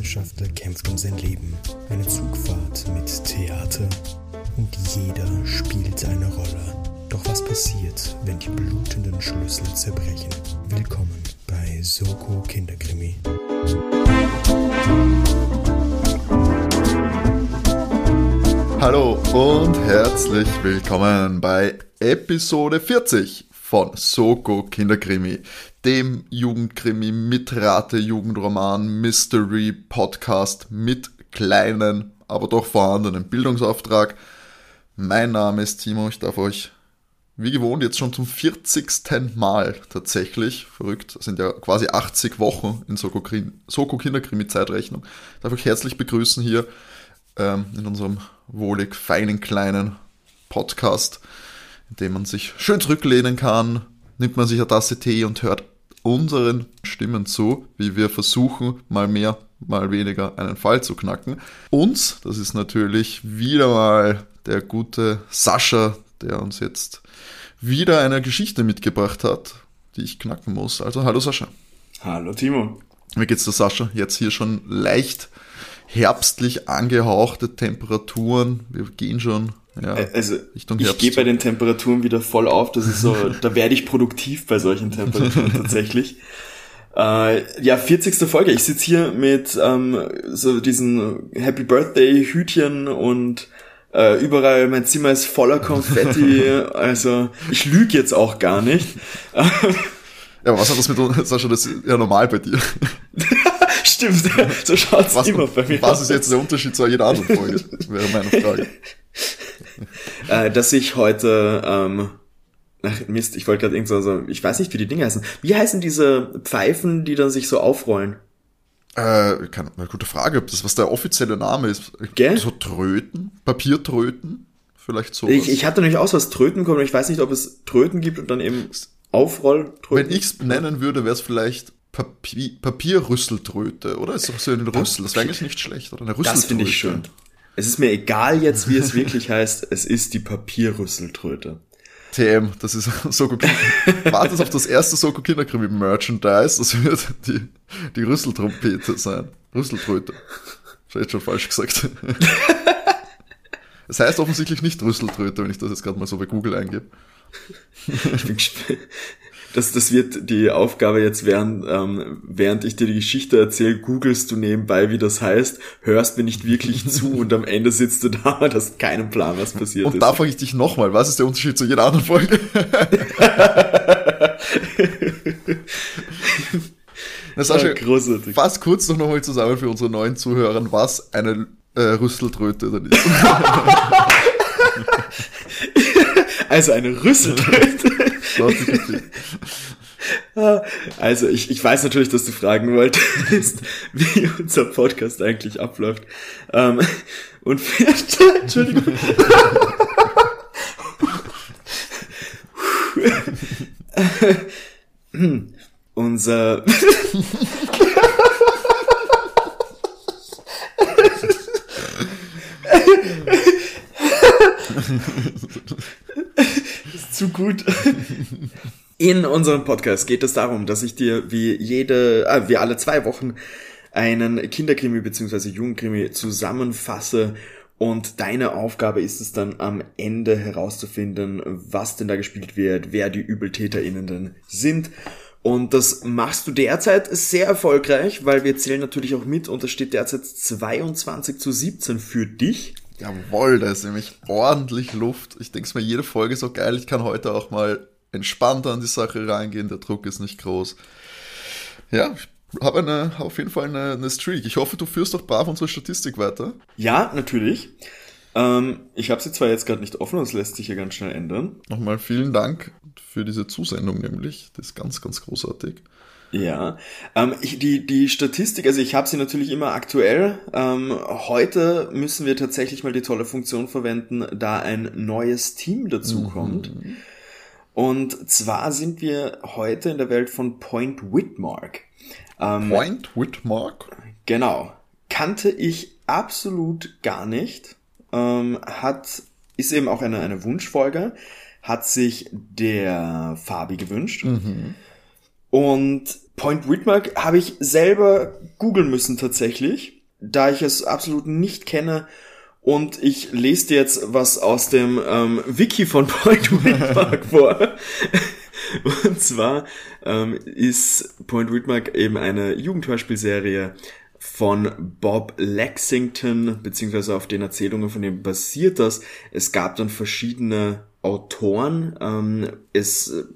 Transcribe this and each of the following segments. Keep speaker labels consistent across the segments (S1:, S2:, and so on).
S1: Wissenschaftler kämpft um sein Leben. Eine Zugfahrt mit Theater und jeder spielt eine Rolle. Doch was passiert, wenn die blutenden Schlüssel zerbrechen? Willkommen bei Soko Kinderkrimi.
S2: Hallo und herzlich willkommen bei Episode 40 von Soko Kinderkrimi, dem Jugendkrimi mit Rate Jugendroman Mystery Podcast mit kleinen, aber doch vorhandenen Bildungsauftrag. Mein Name ist Timo, ich darf euch wie gewohnt jetzt schon zum 40. Mal tatsächlich, verrückt, sind ja quasi 80 Wochen in Soko, Soko Kinderkrimi Zeitrechnung, darf euch herzlich begrüßen hier ähm, in unserem wohlig feinen kleinen Podcast in dem man sich schön zurücklehnen kann, nimmt man sich eine Tasse Tee und hört unseren Stimmen zu, wie wir versuchen, mal mehr, mal weniger einen Fall zu knacken. Uns, das ist natürlich wieder mal der gute Sascha, der uns jetzt wieder eine Geschichte mitgebracht hat, die ich knacken muss. Also hallo Sascha.
S3: Hallo Timo.
S2: Wie geht's dir Sascha? Jetzt hier schon leicht herbstlich angehauchte Temperaturen. Wir gehen schon ja,
S3: also ich gehe bei den Temperaturen wieder voll auf. Das ist so, da werde ich produktiv bei solchen Temperaturen tatsächlich. Äh, ja, 40. Folge. Ich sitze hier mit ähm, so diesen Happy Birthday Hütchen und äh, überall mein Zimmer ist voller Konfetti. also ich lüge jetzt auch gar nicht.
S2: Ja, aber was hat das mit Sascha, das ist ja normal bei dir.
S3: Stimmt, so schaut's was, immer bei mir
S2: Was aus. ist jetzt der Unterschied zu jeder anderen Folge? Das wäre meine Frage.
S3: äh, dass ich heute, ähm, ach Mist, ich wollte gerade irgend so, so, ich weiß nicht, wie die Dinge heißen. Wie heißen diese Pfeifen, die dann sich so aufrollen?
S2: Äh, keine, eine gute Frage, ob das was der offizielle Name ist. Gell? So Tröten? Papiertröten? Vielleicht so.
S3: Ich, ich hatte nämlich aus, was Tröten kommt, ich weiß nicht, ob es Tröten gibt und dann eben Aufrolltröten.
S2: Wenn ich es nennen würde, wäre es vielleicht Papier, Papierrüsseltröte, oder? Ist doch so ein Rüssel. Das wäre eigentlich nicht schlecht, oder? Eine
S3: Rüsseltröte. Das finde ich schön. Es ist mir egal jetzt, wie es wirklich heißt. Es ist die Papierrüsseltröte.
S2: TM, das ist Soko Wartet auf das erste Soko Kinderkrimi Merchandise. Das wird die, die Rüsseltrompete sein. Rüsseltröte. Ich habe jetzt schon falsch gesagt. Es heißt offensichtlich nicht Rüsseltröte, wenn ich das jetzt gerade mal so bei Google eingebe.
S3: Ich bin gespannt das, das wird die Aufgabe jetzt während, ähm, während ich dir die Geschichte erzähle, googelst du nebenbei, wie das heißt, hörst mir nicht wirklich zu und am Ende sitzt du da und hast keinen Plan, was passiert
S2: und
S3: ist.
S2: Und da frage ich dich nochmal, was ist der Unterschied zu jeder anderen Folge? Na, Sascha, ja, großartig. fass kurz noch nochmal zusammen für unsere neuen Zuhörer, was eine äh, Rüsseltröte dann ist.
S3: also eine Rüsseltröte also ich, ich weiß natürlich, dass du fragen wolltest, wie unser Podcast eigentlich abläuft. Ähm, und Entschuldigung. unser zu gut. In unserem Podcast geht es darum, dass ich dir wie jede, äh, wie alle zwei Wochen einen Kinderkrimi bzw. Jugendkrimi zusammenfasse und deine Aufgabe ist es dann am Ende herauszufinden, was denn da gespielt wird, wer die ÜbeltäterInnen denn sind. Und das machst du derzeit sehr erfolgreich, weil wir zählen natürlich auch mit und es steht derzeit 22 zu 17 für dich.
S2: Jawohl, da ist nämlich ordentlich Luft. Ich denke mir jede Folge so geil. Ich kann heute auch mal entspannter an die Sache reingehen. Der Druck ist nicht groß. Ja, ich habe eine, auf jeden Fall eine, eine Streak. Ich hoffe, du führst doch brav unsere Statistik weiter.
S3: Ja, natürlich. Ähm, ich habe sie zwar jetzt gerade nicht offen, das lässt sich ja ganz schnell ändern.
S2: Nochmal vielen Dank für diese Zusendung nämlich. Das ist ganz, ganz großartig.
S3: Ja, ähm, ich, die, die Statistik, also ich habe sie natürlich immer aktuell. Ähm, heute müssen wir tatsächlich mal die tolle Funktion verwenden, da ein neues Team dazukommt. Mhm. Und zwar sind wir heute in der Welt von Point Whitmark.
S2: Ähm, Point Whitmark?
S3: Genau. Kannte ich absolut gar nicht. Ähm, hat, ist eben auch eine, eine Wunschfolge. Hat sich der Fabi gewünscht. Mhm. Und Point Whitmark habe ich selber googeln müssen tatsächlich, da ich es absolut nicht kenne. Und ich lese dir jetzt was aus dem ähm, Wiki von Point Whitmark vor. Und zwar ähm, ist Point Whitmark eben eine Jugendhörspielserie von Bob Lexington, beziehungsweise auf den Erzählungen von dem basiert das. Es gab dann verschiedene Autoren. Ähm, es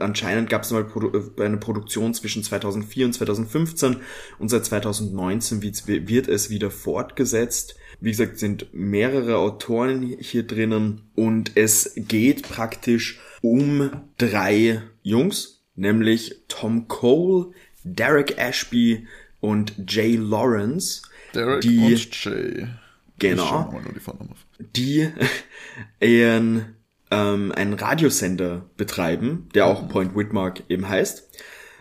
S3: anscheinend gab es mal Produ eine Produktion zwischen 2004 und 2015 und seit 2019 wird es wieder fortgesetzt. Wie gesagt, sind mehrere Autoren hier drinnen und es geht praktisch um drei Jungs, nämlich Tom Cole, Derek Ashby und Jay Lawrence.
S2: Derek
S3: die,
S2: und Jay.
S3: Genau. Die ihren ähm, einen Radiosender betreiben, der auch Point Whitmark eben heißt.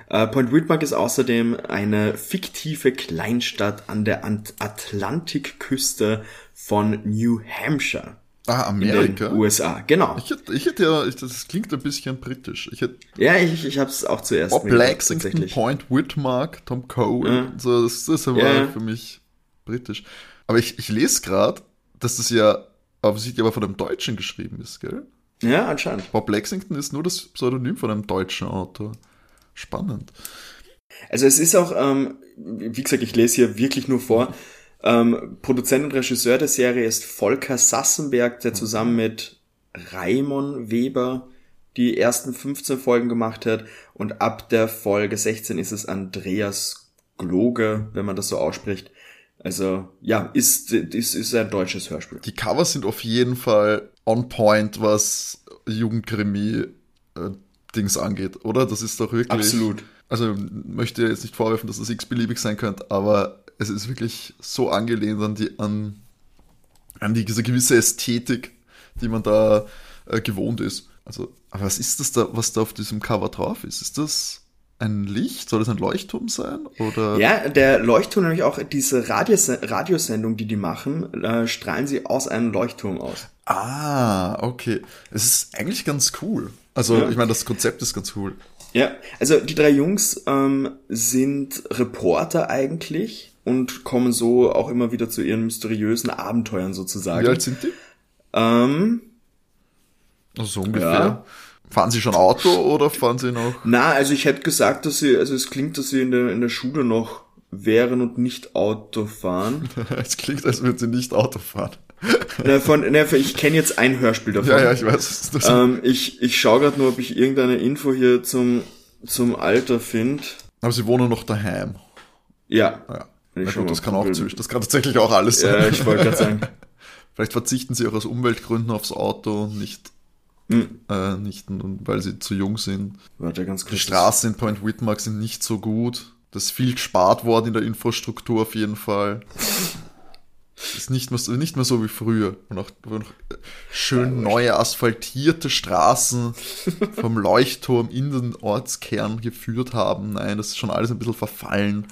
S3: Äh, Point Whitmark ist außerdem eine fiktive Kleinstadt an der Ant Atlantikküste von New Hampshire.
S2: Ah, Amerika?
S3: USA, genau.
S2: Ich hätte, ich hätte ja, ich, das klingt ein bisschen britisch. Ich hätte,
S3: ja, ich, ich habe es auch zuerst
S2: Bob Lexington, Point Whitmark, Tom Cole, ja. so, das, das war ja. für mich britisch. Aber ich, ich lese gerade, dass das ja offensichtlich aber von einem Deutschen geschrieben ist, gell?
S3: Ja, anscheinend.
S2: Bob Lexington ist nur das Pseudonym von einem deutschen Autor. Spannend.
S3: Also es ist auch, ähm, wie gesagt, ich lese hier wirklich nur vor. Ähm, Produzent und Regisseur der Serie ist Volker Sassenberg, der zusammen mit Raimon Weber die ersten 15 Folgen gemacht hat. Und ab der Folge 16 ist es Andreas Gloge, wenn man das so ausspricht. Also ja, ist, ist, ist ein deutsches Hörspiel.
S2: Die Covers sind auf jeden Fall on point, was Jugendkrimi äh, angeht, oder? Das ist doch wirklich.
S3: Absolut.
S2: Also möchte jetzt nicht vorwerfen, dass das x-beliebig sein könnte, aber es ist wirklich so angelehnt an die, an, an die, diese gewisse Ästhetik, die man da äh, gewohnt ist. Also, aber was ist das da, was da auf diesem Cover drauf ist? Ist das ein Licht? Soll das ein Leuchtturm sein? Oder?
S3: Ja, der Leuchtturm, nämlich auch diese Radios Radiosendung, die die machen, äh, strahlen sie aus einem Leuchtturm aus.
S2: Ah, okay. Es ist eigentlich ganz cool. Also, ja. ich meine, das Konzept ist ganz cool.
S3: Ja, also die drei Jungs ähm, sind Reporter eigentlich und kommen so auch immer wieder zu ihren mysteriösen Abenteuern sozusagen.
S2: Wie alt sind die?
S3: Ähm,
S2: also so ungefähr. Ja. Fahren Sie schon Auto oder fahren Sie noch?
S3: Na, also ich hätte gesagt, dass sie, also es klingt, dass sie in der, in der Schule noch wären und nicht Auto fahren.
S2: es klingt, als würden sie nicht Auto fahren.
S3: Von, na, ich kenne jetzt ein Hörspiel davon.
S2: Ja, ja, ich weiß.
S3: Ähm, ich ich schaue gerade nur, ob ich irgendeine Info hier zum, zum Alter finde.
S2: Aber sie wohnen noch daheim.
S3: Ja.
S2: ja. Na gut, das kann auch zwischen. Das kann tatsächlich auch alles
S3: sein. Ja, ich wollte gerade sagen.
S2: Vielleicht verzichten sie auch aus Umweltgründen aufs Auto, nicht Mhm. Äh, nicht, weil sie zu jung sind.
S3: Warte, ganz kurz.
S2: Die Straßen in Point Whitmark sind nicht so gut. Das ist viel gespart worden in der Infrastruktur auf jeden Fall. ist nicht mehr, so, nicht mehr so wie früher. Und auch, noch schön neue asphaltierte Straßen vom Leuchtturm in den Ortskern geführt haben. Nein, das ist schon alles ein bisschen verfallen.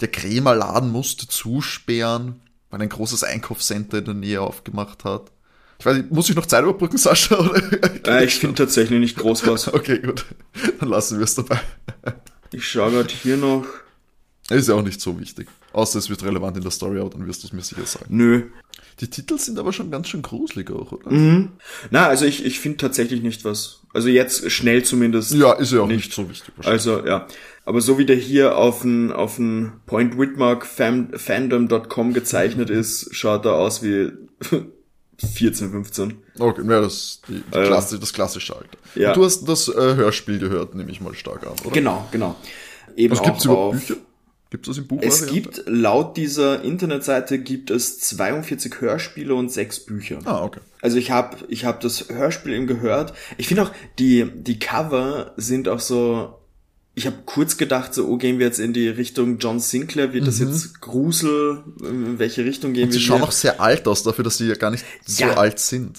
S2: Der Krämerladen musste zusperren, weil ein großes Einkaufscenter in der Nähe aufgemacht hat. Ich weiß nicht, muss ich noch Zeit überbrücken, Sascha? Oder?
S3: Äh, ich finde tatsächlich nicht groß was.
S2: Okay, gut. Dann lassen wir es dabei.
S3: Ich schaue gerade hier noch.
S2: Ist ja auch nicht so wichtig. Außer es wird relevant in der Story, aber dann wirst du es mir sicher sagen.
S3: Nö.
S2: Die Titel sind aber schon ganz schön gruselig auch, oder?
S3: Mhm. Na, also ich, ich finde tatsächlich nicht was. Also jetzt schnell zumindest.
S2: Ja, ist ja auch nicht, nicht so wichtig.
S3: Also, ja. Aber so wie der hier auf ein, auf ein Point Whitmark Fandom.com gezeichnet ist, schaut er aus wie 14, 15.
S2: Okay, ja, das, die, die äh, Klasse, das klassische Alter. Ja. Und du hast das äh, Hörspiel gehört, nehme ich mal stark an, oder?
S3: Genau, genau. Eben
S2: Was gibt's überhaupt Bücher? Gibt es das im Buch?
S3: Es gibt, laut dieser Internetseite gibt es 42 Hörspiele und 6 Bücher.
S2: Ah, okay.
S3: Also ich habe ich hab das Hörspiel eben gehört. Ich finde auch, die, die Cover sind auch so ich habe kurz gedacht, so, oh, gehen wir jetzt in die Richtung John Sinclair, wird das mhm. jetzt Grusel, in welche Richtung gehen
S2: Und
S3: wir?
S2: Sie schauen auch sehr alt aus dafür, dass sie ja gar nicht so ja, alt sind.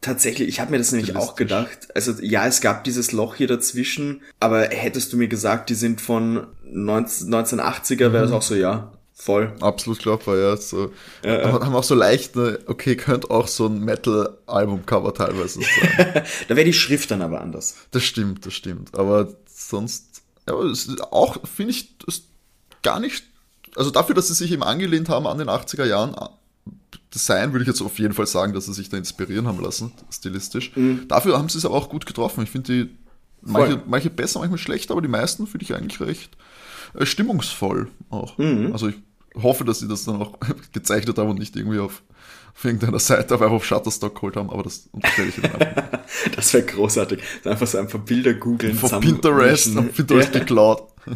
S3: Tatsächlich, ich habe mir das nämlich auch gedacht. Also ja, es gab dieses Loch hier dazwischen, aber hättest du mir gesagt, die sind von 19, 1980er, mhm. wäre das auch so, ja, voll.
S2: Absolut glaubbar, ja. So. Ja, ja. Haben auch so leicht, ne, okay, könnte auch so ein Metal-Album-Cover teilweise sein.
S3: da wäre die Schrift dann aber anders.
S2: Das stimmt, das stimmt. Aber sonst ja, ist auch, finde ich, das gar nicht, also dafür, dass sie sich eben angelehnt haben an den 80er Jahren, Design würde ich jetzt auf jeden Fall sagen, dass sie sich da inspirieren haben lassen, stilistisch. Mhm. Dafür haben sie es aber auch gut getroffen. Ich finde die manche, manche besser, manchmal schlechter, aber die meisten finde ich eigentlich recht äh, stimmungsvoll auch. Mhm. Also ich hoffe, dass sie das dann auch gezeichnet haben und nicht irgendwie auf, auf irgendeiner Seite auf, auf Shutterstock geholt haben, aber das unterstelle ich ihnen einfach.
S3: das wäre großartig. Einfach so einfach Bilder googeln.
S2: Von Pinterest, auf Pinterest ja. geklaut.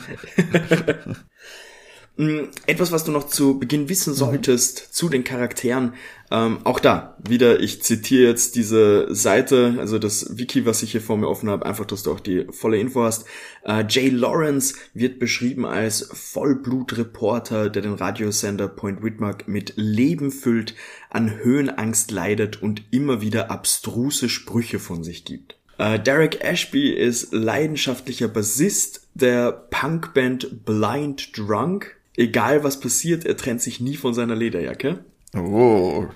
S3: Mm, etwas, was du noch zu Beginn wissen mhm. solltest mhm. zu den Charakteren. Ähm, auch da, wieder, ich zitiere jetzt diese Seite, also das Wiki, was ich hier vor mir offen habe, einfach, dass du auch die volle Info hast. Äh, Jay Lawrence wird beschrieben als Vollblutreporter, der den Radiosender Point Whitmark mit Leben füllt, an Höhenangst leidet und immer wieder abstruse Sprüche von sich gibt. Uh, Derek Ashby ist leidenschaftlicher Bassist der Punkband Blind Drunk egal was passiert, er trennt sich nie von seiner Lederjacke.
S2: Oh,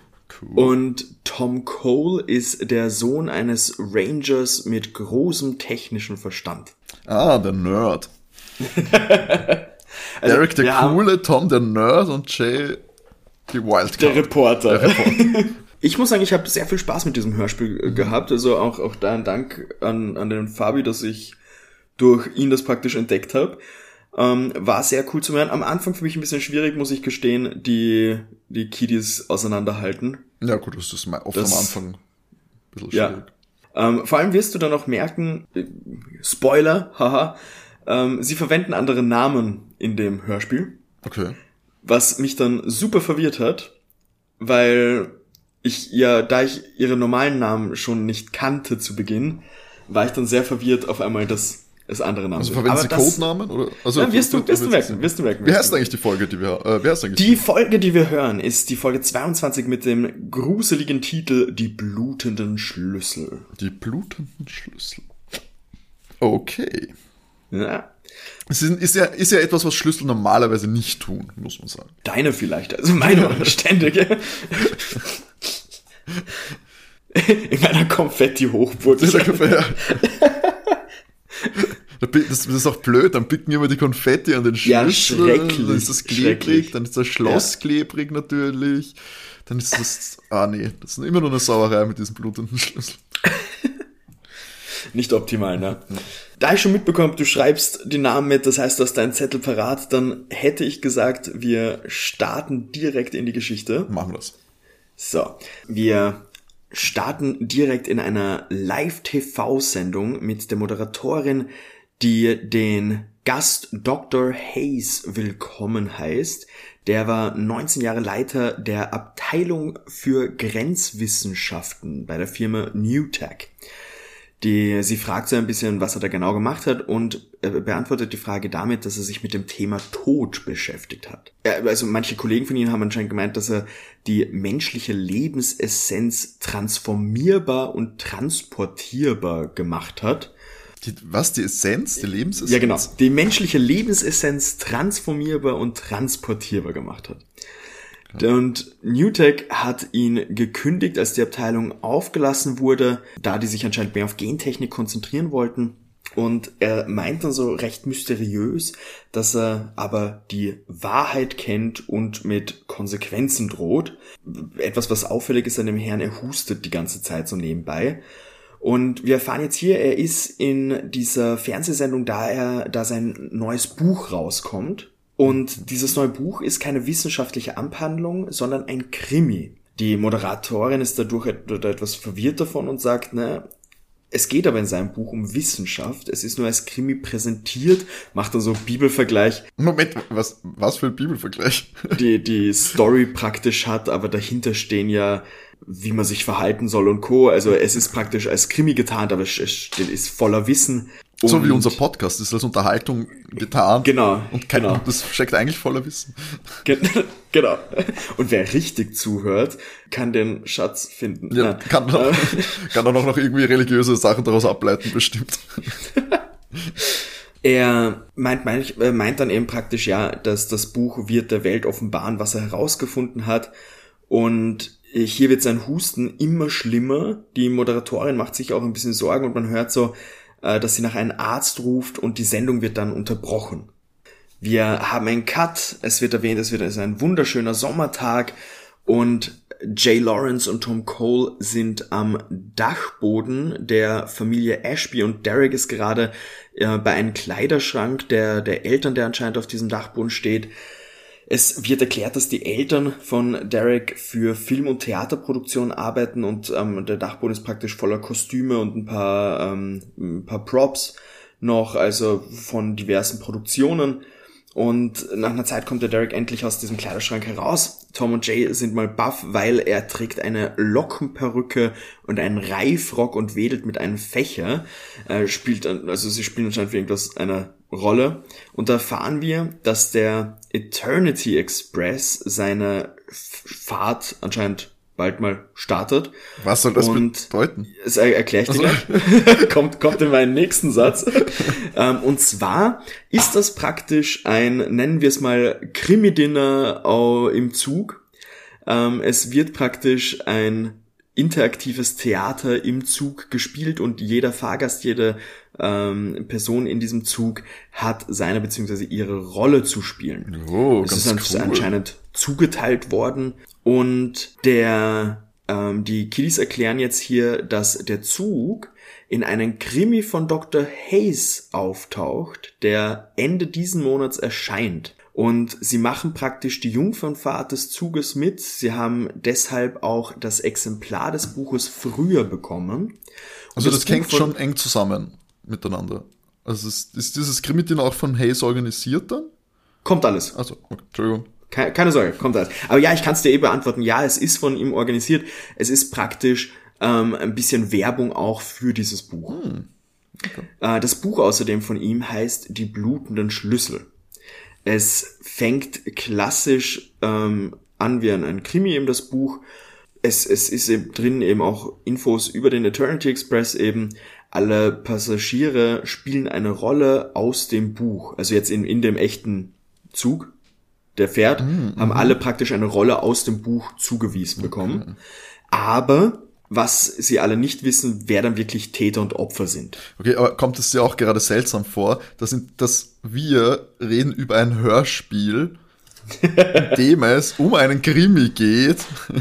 S2: cool.
S3: Und Tom Cole ist der Sohn eines Rangers mit großem technischen Verstand.
S2: Ah, der Nerd. also, Derek der coole, haben, Tom der Nerd und Jay die Wildcard.
S3: Der Reporter. Der Reporter. Ich muss sagen, ich habe sehr viel Spaß mit diesem Hörspiel mhm. gehabt. Also auch, auch da ein Dank an, an den Fabi, dass ich durch ihn das praktisch entdeckt habe. Ähm, war sehr cool zu hören. Am Anfang für mich ein bisschen schwierig, muss ich gestehen, die, die Kiddies auseinanderhalten.
S2: Ja, gut, das ist oft das, am Anfang ein
S3: bisschen schwierig. Ja. Ähm, vor allem wirst du dann auch merken, äh, Spoiler, haha, ähm, sie verwenden andere Namen in dem Hörspiel.
S2: Okay.
S3: Was mich dann super verwirrt hat, weil ich ja, da ich ihre normalen Namen schon nicht kannte zu Beginn, war ich dann sehr verwirrt auf einmal, dass es andere Namen
S2: Also verwenden Sie Codenamen? Oder? Also,
S3: ja, wirst du, wirst du merken, wirst du merken.
S2: Wie heißt eigentlich die Folge, die wir, äh, wer ist eigentlich
S3: die, Folge, die wir hören, ist die Folge 22 mit dem gruseligen Titel Die blutenden Schlüssel.
S2: Die blutenden Schlüssel. Okay.
S3: Ja.
S2: Es ist, ist, ja, ist ja etwas, was Schlüssel normalerweise nicht tun, muss man sagen.
S3: Deine vielleicht, also meine ständige. In meiner Konfetti-Hochburg. Ja.
S2: Das, ist auch blöd, dann picken immer die Konfetti an den Schlüssel. Ja, schrecklich. Dann ist das klebrig, dann ist das Schloss ja. klebrig natürlich. Dann ist das, ah nee, das ist immer nur eine Sauerei mit diesem blutenden Schlüssel.
S3: Nicht optimal, ne? Da ich schon mitbekommen, du schreibst die Namen mit, das heißt, du hast deinen Zettel parat, dann hätte ich gesagt, wir starten direkt in die Geschichte.
S2: Machen wir das.
S3: So, wir starten direkt in einer Live-TV-Sendung mit der Moderatorin, die den Gast Dr. Hayes willkommen heißt. Der war 19 Jahre Leiter der Abteilung für Grenzwissenschaften bei der Firma Newtech. Die, sie fragt so ein bisschen, was er da genau gemacht hat und beantwortet die Frage damit, dass er sich mit dem Thema Tod beschäftigt hat. Also manche Kollegen von Ihnen haben anscheinend gemeint, dass er die menschliche Lebensessenz transformierbar und transportierbar gemacht hat.
S2: Die, was, die Essenz, die Lebensessenz?
S3: Ja, genau. Die menschliche Lebensessenz transformierbar und transportierbar gemacht hat. Und Newtech hat ihn gekündigt, als die Abteilung aufgelassen wurde, da die sich anscheinend mehr auf Gentechnik konzentrieren wollten. Und er meint dann so recht mysteriös, dass er aber die Wahrheit kennt und mit Konsequenzen droht. Etwas, was auffällig ist an dem Herrn, er hustet die ganze Zeit so nebenbei. Und wir erfahren jetzt hier, er ist in dieser Fernsehsendung, da er, da sein neues Buch rauskommt. Und dieses neue Buch ist keine wissenschaftliche Abhandlung, sondern ein Krimi. Die Moderatorin ist dadurch etwas verwirrt davon und sagt, ne, es geht aber in seinem Buch um Wissenschaft. Es ist nur als Krimi präsentiert, macht dann so Bibelvergleich.
S2: Moment, was, was für ein Bibelvergleich?
S3: Die, die Story praktisch hat, aber dahinter stehen ja, wie man sich verhalten soll und Co. Also es ist praktisch als Krimi getarnt, aber es ist voller Wissen.
S2: Und so wie unser Podcast ist als Unterhaltung getan.
S3: Genau.
S2: Und kein,
S3: genau.
S2: das steckt eigentlich voller Wissen.
S3: genau. Und wer richtig zuhört, kann den Schatz finden.
S2: Ja, kann, auch, kann auch noch irgendwie religiöse Sachen daraus ableiten, bestimmt.
S3: Er meint, meint, äh, meint dann eben praktisch ja, dass das Buch wird der Welt offenbaren, was er herausgefunden hat. Und hier wird sein Husten immer schlimmer. Die Moderatorin macht sich auch ein bisschen Sorgen und man hört so, äh, dass sie nach einem Arzt ruft und die Sendung wird dann unterbrochen. Wir haben einen Cut, es wird erwähnt, es wird es ist ein wunderschöner Sommertag und Jay Lawrence und Tom Cole sind am Dachboden der Familie Ashby und Derek ist gerade äh, bei einem Kleiderschrank der, der Eltern, der anscheinend auf diesem Dachboden steht. Es wird erklärt, dass die Eltern von Derek für Film- und Theaterproduktion arbeiten und ähm, der Dachboden ist praktisch voller Kostüme und ein paar, ähm, ein paar Props noch, also von diversen Produktionen. Und nach einer Zeit kommt der Derek endlich aus diesem Kleiderschrank heraus. Tom und Jay sind mal baff, weil er trägt eine Lockenperücke und einen Reifrock und wedelt mit einem Fächer. Er spielt, also sie spielen anscheinend für irgendwas eine Rolle. Und da erfahren wir, dass der Eternity Express seine Fahrt anscheinend bald mal startet.
S2: Was soll das und bedeuten?
S3: Das erkläre ich dir also. kommt, kommt in meinen nächsten Satz. ähm, und zwar ist das praktisch ein, nennen wir es mal, Krimi-Dinner im Zug. Ähm, es wird praktisch ein interaktives Theater im Zug gespielt und jeder Fahrgast, jede ähm, Person in diesem Zug hat seine bzw. ihre Rolle zu spielen.
S2: Oh,
S3: es ist cool. anscheinend zugeteilt worden und der ähm, die Kiddies erklären jetzt hier, dass der Zug in einem Krimi von Dr. Hayes auftaucht, der Ende diesen Monats erscheint. Und sie machen praktisch die Jungfernfahrt des Zuges mit. Sie haben deshalb auch das Exemplar des Buches früher bekommen.
S2: Also das, das hängt schon eng zusammen miteinander. Also ist, ist dieses Krimi denn auch von Hayes organisiert dann?
S3: Kommt alles.
S2: Also, okay, Entschuldigung.
S3: Keine, keine Sorge, kommt alles. Aber ja, ich kann es dir eh beantworten. Ja, es ist von ihm organisiert. Es ist praktisch ähm, ein bisschen Werbung auch für dieses Buch. Hm. Okay. Äh, das Buch außerdem von ihm heißt Die blutenden Schlüssel. Es fängt klassisch ähm, an wie ein, ein Krimi eben das Buch. Es, es ist eben drin eben auch Infos über den Eternity Express eben. Alle Passagiere spielen eine Rolle aus dem Buch. Also jetzt in, in dem echten Zug, der fährt, mhm. haben alle praktisch eine Rolle aus dem Buch zugewiesen bekommen. Okay. Aber was sie alle nicht wissen, wer dann wirklich Täter und Opfer sind.
S2: Okay, aber kommt es dir auch gerade seltsam vor, dass, dass wir reden über ein Hörspiel, in dem es um einen Krimi geht,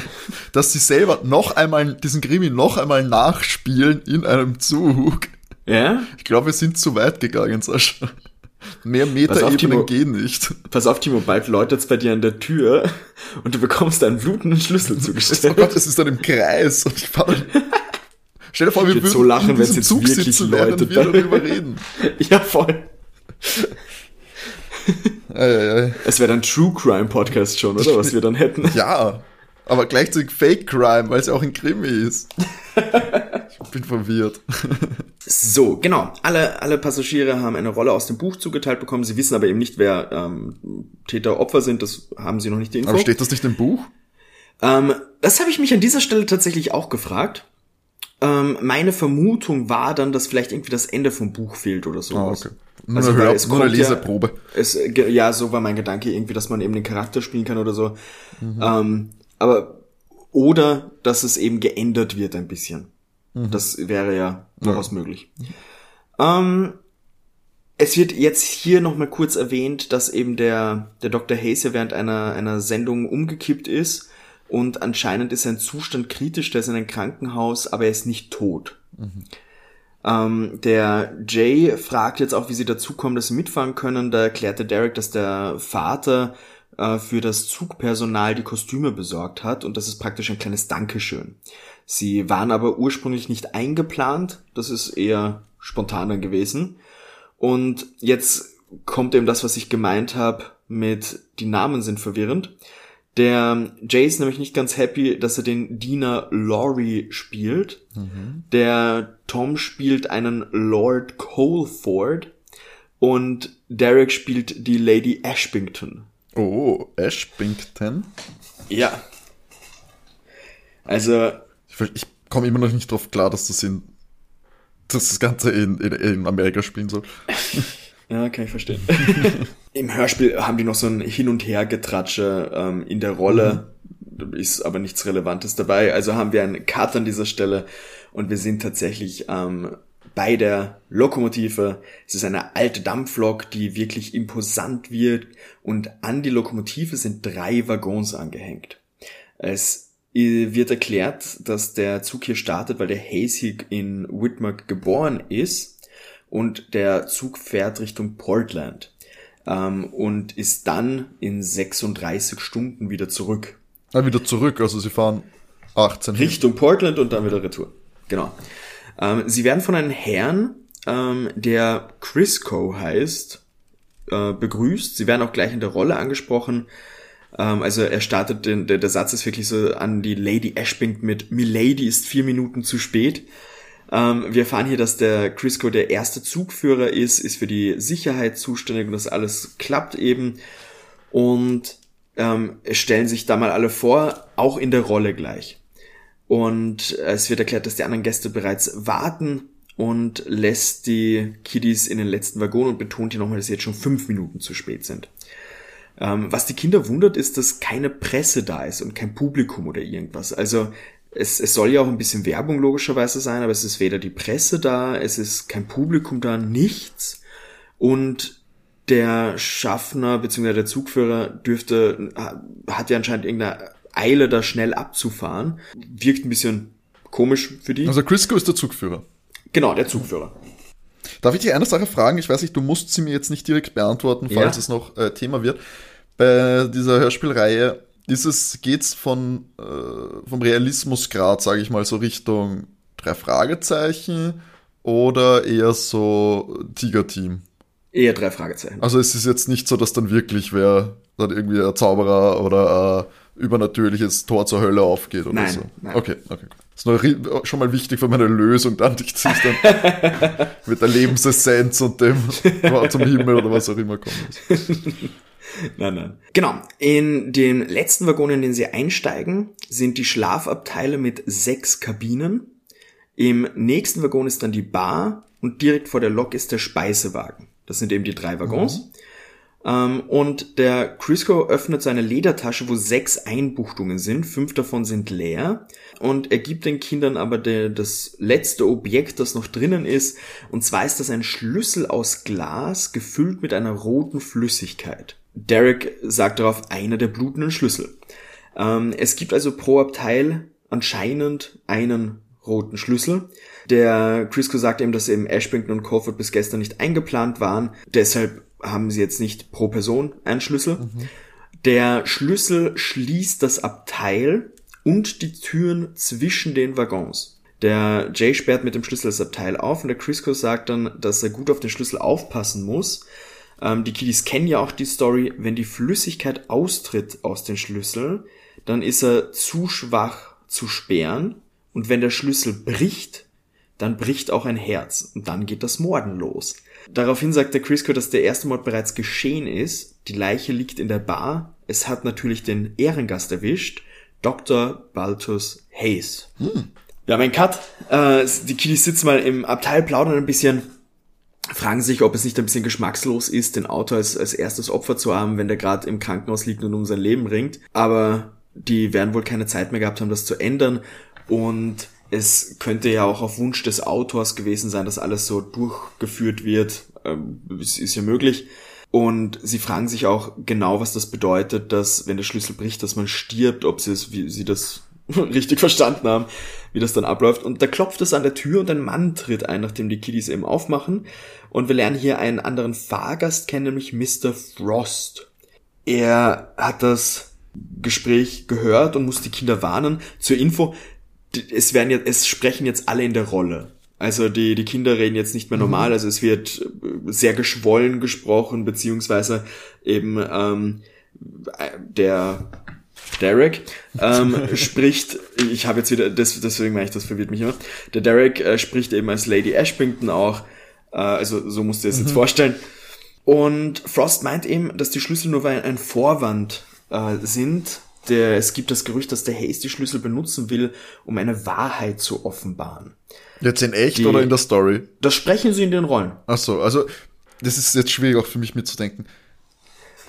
S2: dass sie selber noch einmal diesen Krimi noch einmal nachspielen in einem Zug.
S3: Ja?
S2: Ich glaube, wir sind zu weit gegangen, Sascha. Mehr Metaebenen gehen nicht.
S3: Pass auf, Timo, bald läutet es bei dir an der Tür und du bekommst einen blutenden Schlüssel zugestellt.
S2: Oh Gott, es ist dann im Kreis. Und ich fahr, Stell dir vor, wir würden
S3: so lachen, wenn es jetzt Zug wirklich sitzen, läutet.
S2: wir darüber reden.
S3: ja, voll.
S2: ei, ei, ei.
S3: Es wäre dann True Crime Podcast schon, oder? Was wir dann hätten.
S2: Ja, aber gleichzeitig Fake Crime, weil es ja auch ein Krimi ist. ich bin verwirrt.
S3: So, genau. Alle, alle Passagiere haben eine Rolle aus dem Buch zugeteilt bekommen. Sie wissen aber eben nicht, wer ähm, Täter, Opfer sind. Das haben sie noch nicht die Info.
S2: Aber steht das nicht im Buch?
S3: Ähm, das habe ich mich an dieser Stelle tatsächlich auch gefragt. Ähm, meine Vermutung war dann, dass vielleicht irgendwie das Ende vom Buch fehlt oder so.
S2: Ah, okay. Nur, also, eine, es nur eine Leseprobe.
S3: Ja, es, ja, so war mein Gedanke irgendwie, dass man eben den Charakter spielen kann oder so. Mhm. Ähm, aber, oder, dass es eben geändert wird ein bisschen. Mhm. Das wäre ja durchaus ja. möglich. Ähm, es wird jetzt hier nochmal kurz erwähnt, dass eben der, der Dr. Hayes ja während einer, einer Sendung umgekippt ist und anscheinend ist sein Zustand kritisch, der ist in einem Krankenhaus, aber er ist nicht tot. Mhm. Ähm, der Jay fragt jetzt auch, wie sie dazukommen, dass sie mitfahren können. Da erklärte Derek, dass der Vater äh, für das Zugpersonal die Kostüme besorgt hat und das ist praktisch ein kleines Dankeschön. Sie waren aber ursprünglich nicht eingeplant, das ist eher spontaner gewesen. Und jetzt kommt eben das, was ich gemeint habe mit die Namen sind verwirrend. Der Jay ist nämlich nicht ganz happy, dass er den Diener Laurie spielt. Mhm. Der Tom spielt einen Lord Coleford und Derek spielt die Lady Ashbington.
S2: Oh, Ashbington?
S3: Ja. Also
S2: ich, komme immer noch nicht drauf klar, dass das in dass das Ganze in, in, in Amerika spielen soll.
S3: Ja, kann ich verstehen. Im Hörspiel haben die noch so ein Hin- und Her-Getratsche ähm, in der Rolle. Mhm. Ist aber nichts Relevantes dabei. Also haben wir einen Cut an dieser Stelle und wir sind tatsächlich am bei der Lokomotive. Es ist eine alte Dampflok, die wirklich imposant wird und an die Lokomotive sind drei Waggons angehängt. Es wird erklärt, dass der Zug hier startet, weil der Hayes in Whitmark geboren ist und der Zug fährt Richtung Portland ähm, und ist dann in 36 Stunden wieder zurück.
S2: Ah, wieder zurück, also sie fahren 18.
S3: Richtung Portland und dann wieder Retour. Genau. Ähm, sie werden von einem Herrn, ähm, der Crisco heißt, äh, begrüßt. Sie werden auch gleich in der Rolle angesprochen. Ähm, also er startet, den, der, der Satz ist wirklich so an die Lady Ashbink mit Milady ist vier Minuten zu spät. Ähm, wir erfahren hier, dass der Crisco der erste Zugführer ist, ist für die Sicherheit zuständig und das alles klappt eben. Und ähm, stellen sich da mal alle vor, auch in der Rolle gleich. Und es wird erklärt, dass die anderen Gäste bereits warten und lässt die Kiddies in den letzten Waggon und betont hier nochmal, dass sie jetzt schon fünf Minuten zu spät sind. Ähm, was die Kinder wundert, ist, dass keine Presse da ist und kein Publikum oder irgendwas. Also es, es soll ja auch ein bisschen Werbung logischerweise sein, aber es ist weder die Presse da, es ist kein Publikum da, nichts. Und der Schaffner bzw. der Zugführer dürfte, hat ja anscheinend irgendeine Eile, da schnell abzufahren. Wirkt ein bisschen komisch für die.
S2: Also Crisco ist der Zugführer.
S3: Genau, der Zugführer.
S2: Darf ich dich eine Sache fragen? Ich weiß nicht, du musst sie mir jetzt nicht direkt beantworten, falls ja. es noch äh, Thema wird. Bei dieser Hörspielreihe ist es, geht's von, äh, vom Realismusgrad, sage ich mal, so Richtung drei Fragezeichen oder eher so Tiger-Team?
S3: Eher drei Fragezeichen.
S2: Also es ist jetzt nicht so, dass dann wirklich wer dann irgendwie ein Zauberer oder ein übernatürliches Tor zur Hölle aufgeht oder
S3: nein,
S2: so.
S3: Nein.
S2: Okay, okay. Das ist schon mal wichtig für meine Lösung, dann dich dann mit der Lebensessenz und dem zum Himmel oder was auch immer kommt.
S3: nein, nein. Genau. In den letzten Waggon, in den sie einsteigen, sind die Schlafabteile mit sechs Kabinen. Im nächsten Waggon ist dann die Bar und direkt vor der Lok ist der Speisewagen. Das sind eben die drei Waggons. Mhm. Ähm, und der Crisco öffnet seine Ledertasche, wo sechs Einbuchtungen sind. Fünf davon sind leer. Und er gibt den Kindern aber der, das letzte Objekt, das noch drinnen ist. Und zwar ist das ein Schlüssel aus Glas, gefüllt mit einer roten Flüssigkeit. Derek sagt darauf einer der blutenden Schlüssel. Ähm, es gibt also pro Abteil anscheinend einen roten Schlüssel. Der Crisco sagt eben, dass eben Ashbrington und Colford bis gestern nicht eingeplant waren. Deshalb haben sie jetzt nicht pro Person einen Schlüssel. Mhm. Der Schlüssel schließt das Abteil und die Türen zwischen den Waggons. Der Jay sperrt mit dem Schlüssel das Abteil auf und der Crisco sagt dann, dass er gut auf den Schlüssel aufpassen muss. Ähm, die Kiddies kennen ja auch die Story, wenn die Flüssigkeit austritt aus den Schlüssel, dann ist er zu schwach zu sperren und wenn der Schlüssel bricht, dann bricht auch ein Herz und dann geht das Morden los. Daraufhin sagt der Crisco, dass der erste Mord bereits geschehen ist. Die Leiche liegt in der Bar. Es hat natürlich den Ehrengast erwischt, Dr. Baltus Hayes. Hm. Wir haben einen Cut. Äh, die Kiddies sitzen mal im Abteil, plaudern ein bisschen, fragen sich, ob es nicht ein bisschen geschmackslos ist, den Autor als, als erstes Opfer zu haben, wenn der gerade im Krankenhaus liegt und um sein Leben ringt. Aber die werden wohl keine Zeit mehr gehabt haben, das zu ändern. Und es könnte ja auch auf Wunsch des Autors gewesen sein, dass alles so durchgeführt wird. Ähm, es ist ja möglich. Und sie fragen sich auch genau, was das bedeutet, dass wenn der Schlüssel bricht, dass man stirbt, ob sie es, wie sie das richtig verstanden haben, wie das dann abläuft. Und da klopft es an der Tür und ein Mann tritt ein, nachdem die Kiddies eben aufmachen. Und wir lernen hier einen anderen Fahrgast kennen, nämlich Mr. Frost. Er hat das Gespräch gehört und muss die Kinder warnen. Zur Info, es werden jetzt, es sprechen jetzt alle in der Rolle. Also die, die Kinder reden jetzt nicht mehr normal, mhm. also es wird äh, sehr geschwollen gesprochen, beziehungsweise eben ähm, der Derek ähm, spricht, ich habe jetzt wieder, das, deswegen meine ich, das verwirrt mich immer, der Derek äh, spricht eben als Lady Ashbrington auch, äh, also so musst du es mhm. jetzt vorstellen. Und Frost meint eben, dass die Schlüssel nur ein Vorwand äh, sind, der, es gibt das Gerücht, dass der Hayes die Schlüssel benutzen will, um eine Wahrheit zu offenbaren.
S2: Jetzt in echt die, oder in der Story?
S3: Das sprechen sie in den Rollen.
S2: Ach so, also das ist jetzt schwierig auch für mich mitzudenken.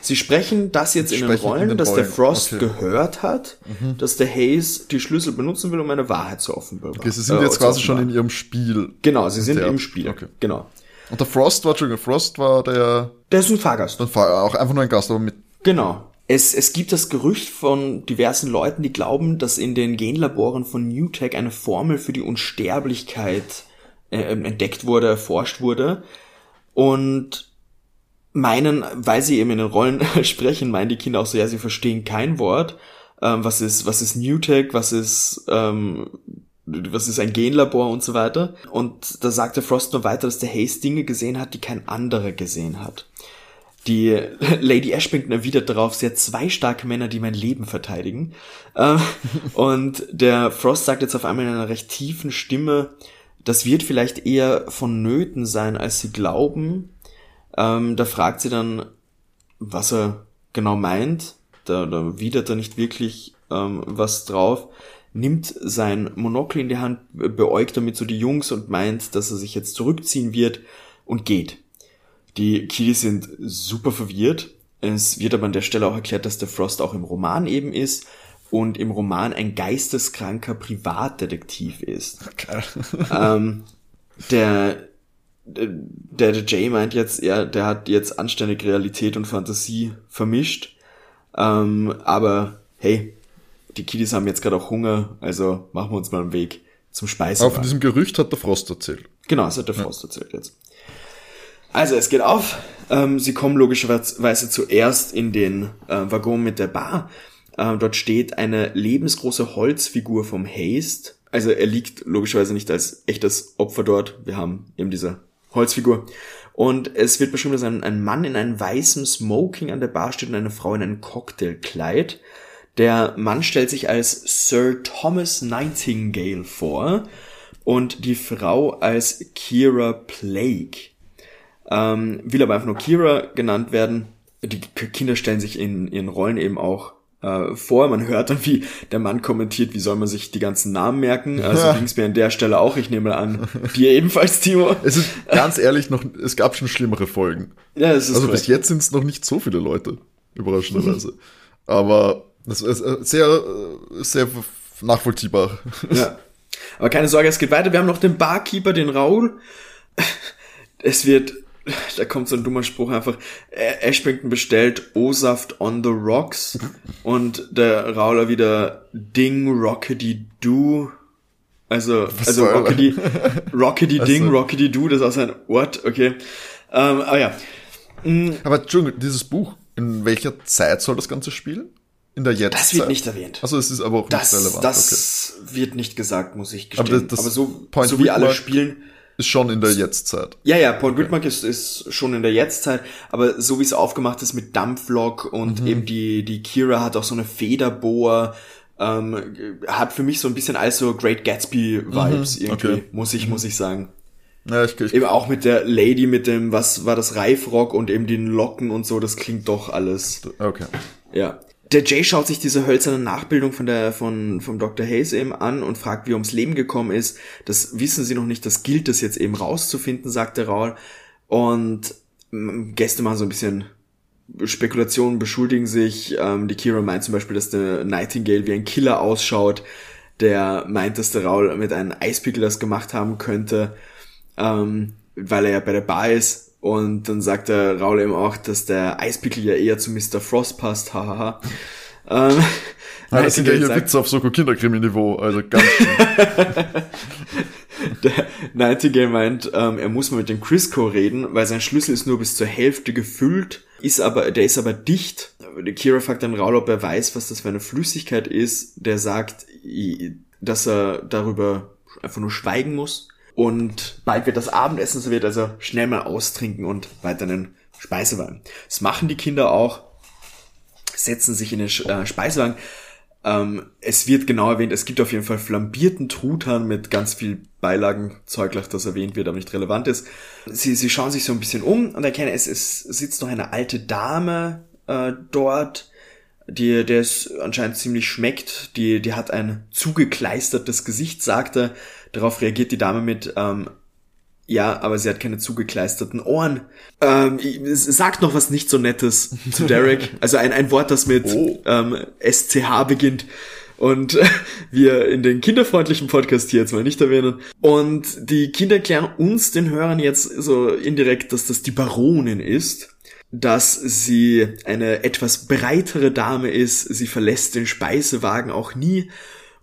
S3: Sie sprechen das jetzt in den
S2: Sprechen in
S3: Rollen,
S2: den
S3: dass der
S2: Rollen,
S3: Frost
S2: okay. Mhm.
S3: gehört hat, dass der Hayes die Schlüssel benutzen will, um eine Wahrheit zu offenbaren.
S2: Okay, sie sind
S3: Äh,
S2: jetzt quasi schon in ihrem Spiel.
S3: Genau, sie sind im Spiel.
S2: Okay.
S3: Genau.
S2: Und der Frost war, Entschuldigung, Frost war der,
S3: Der ist ein Fahrgast.
S2: dann war auch einfach nur ein Gast, aber mit,
S3: Genau. Es, es gibt das Gerücht von diversen Leuten, die glauben, dass in den Genlaboren von Newtech eine Formel für die Unsterblichkeit äh, entdeckt wurde, erforscht wurde. Und meinen, weil sie eben in den Rollen sprechen, meinen die Kinder auch so, ja, sie verstehen kein Wort. Ähm, was ist, was ist Newtech, was ist, ähm, was ist ein Genlabor und so weiter. Und da sagt der Frost nur weiter, dass der Hayes Dinge gesehen hat, die kein anderer gesehen hat. Die Lady Ashbington erwidert darauf, sie hat zwei starke Männer, die mein Leben verteidigen. Ähm, und der Frost sagt jetzt auf einmal in einer recht tiefen Stimme, das wird vielleicht eher vonnöten sein, als sie glauben. Ähm, da fragt sie dann, was er genau meint. Da, da widert er nicht wirklich ähm, was drauf. Nimmt sein Monokel in die Hand, beäugt damit so die Jungs und meint, dass er sich jetzt zurückziehen wird und geht. Die Kiddies sind super verwirrt. Es wird aber an der Stelle auch erklärt, dass der Frost auch im Roman eben ist und im Roman ein geisteskranker Privatdetektiv ist. ähm, der, der, der Jay meint jetzt, er, der hat jetzt anständig Realität und Fantasie vermischt. Ähm, aber hey, die Kiddies haben jetzt gerade auch Hunger, also machen wir uns mal einen Weg zum
S2: aber
S3: Speisewagen.
S2: von diesem Gerücht hat der Frost erzählt.
S3: Genau, das hat der Frost erzählt jetzt. Also, es geht auf. Ähm, sie kommen logischerweise zuerst in den äh, Waggon mit der Bar. Äh, dort steht eine lebensgroße Holzfigur vom Haste. Also, er liegt logischerweise nicht als echtes Opfer dort. Wir haben eben diese Holzfigur. Und es wird beschrieben, dass ein, ein Mann in einem weißen Smoking an der Bar steht und eine Frau in einem Cocktailkleid. Der Mann stellt sich als Sir Thomas Nightingale vor und die Frau als Kira Plague. Ähm, will aber einfach nur Kira genannt werden. Die Kinder stellen sich in ihren Rollen eben auch äh, vor. Man hört dann, wie der Mann kommentiert, wie soll man sich die ganzen Namen merken. Also ging es mir an der Stelle auch. Ich nehme an, dir ebenfalls, Timo.
S2: Es ist ganz ehrlich noch, es gab schon schlimmere Folgen.
S3: Ja, das ist
S2: Also
S3: korrekt.
S2: bis jetzt sind es noch nicht so viele Leute, überraschenderweise. Aber das ist äh, sehr, äh, sehr nachvollziehbar.
S3: Ja. Aber keine Sorge, es geht weiter. Wir haben noch den Barkeeper, den Raul. Es wird, da kommt so ein dummer Spruch einfach. Ashbington bestellt O-Saft on the rocks und der Rauler wieder Ding Rockety Do. Also, also
S2: soll-
S3: Rockety, Rockety Ding,
S2: Also-
S3: Rockety Do, das ist auch sein Wort, okay. Ähm, aber ja.
S2: Aber Entschuldigung, dieses Buch, in welcher Zeit soll das Ganze spielen? In der Jetztzeit?
S3: Das wird nicht erwähnt.
S2: Also es ist aber auch
S3: Das,
S2: nicht relevant.
S3: das wird nicht gesagt, muss ich
S2: Aber
S3: gestehen.
S2: das-
S3: Aber,
S2: das
S3: so,
S2: Point
S3: so wie alle spielen,
S2: okay. Ist schon in der Jetztzeit.
S3: Ja, ja, Paul Whitmark ist, ist schon in der Jetztzeit, aber so wie es aufgemacht ist mit Dampflok und eben die, die Kira hat auch so eine Federbohr, ähm, hat für mich so ein bisschen als so Great Gatsby-Vibes irgendwie,
S2: okay.
S3: muss ich, muss ich sagen.
S2: Ja, ich, ich,
S3: Eben auch mit der Lady, mit dem, was war das, Reifrock und eben den Locken und so, das klingt doch alles
S2: okay.
S3: ja. Der Jay schaut sich diese hölzerne Nachbildung von der, von, vom Dr. Hayes eben an und fragt, wie er ums Leben gekommen ist. Das wissen sie noch nicht, das gilt es jetzt eben rauszufinden, sagt der Raul. Und mm, Gäste machen so ein bisschen Spekulationen, beschuldigen sich. Ähm, die Kira meint zum Beispiel, dass der Nightingale wie ein Killer ausschaut. Der meint, dass der Raul mit einem Eispickel das gemacht haben könnte, ähm, weil er ja bei der Bar ist. Und dann sagt der Raul eben auch, dass der Eispickel ja eher zu Mr. Frost passt, hahaha. ähm,
S2: Ja, das sind ja
S3: Nightingale
S2: hier Witze auf Soko Kinderkrimi-Niveau, also ganz schön.
S3: Der Nightingale meint, ähm, er muss mal mit dem Crisco reden, weil sein Schlüssel ist nur bis zur Hälfte gefüllt, ist aber, der ist aber dicht. Kira fragt dann Raul, ob er weiß, was das für eine Flüssigkeit ist. Der sagt, dass er darüber einfach nur schweigen muss. Und bald wird das Abendessen serviert, also schnell mal austrinken und weiter einen Speisewagen. Das machen die Kinder auch, setzen sich in den äh, Speisewagen. Ähm, es wird genau erwähnt, es gibt auf jeden Fall flambierten Truthahn mit ganz viel Beilagen, Zeuglach, das erwähnt wird, aber nicht relevant ist. Sie, sie schauen sich so ein bisschen um und erkennen, es, es sitzt noch eine alte Dame äh, dort, die, der es anscheinend ziemlich schmeckt. Die, die hat ein zugekleistertes Gesicht, sagt er. Darauf reagiert die Dame mit, ähm, Ja, aber sie hat keine zugekleisterten Ohren. Ähm, sagt noch was nicht so Nettes zu Derek. Also ein, ein Wort, das mit
S2: Oh.
S3: ähm, SCH beginnt. Und äh, wir in den kinderfreundlichen Podcast hier jetzt mal nicht erwähnen. Und die Kinder erklären uns, den Hörern jetzt so indirekt, dass das die Baronin ist. Dass sie eine etwas breitere Dame ist. Sie verlässt den Speisewagen auch nie.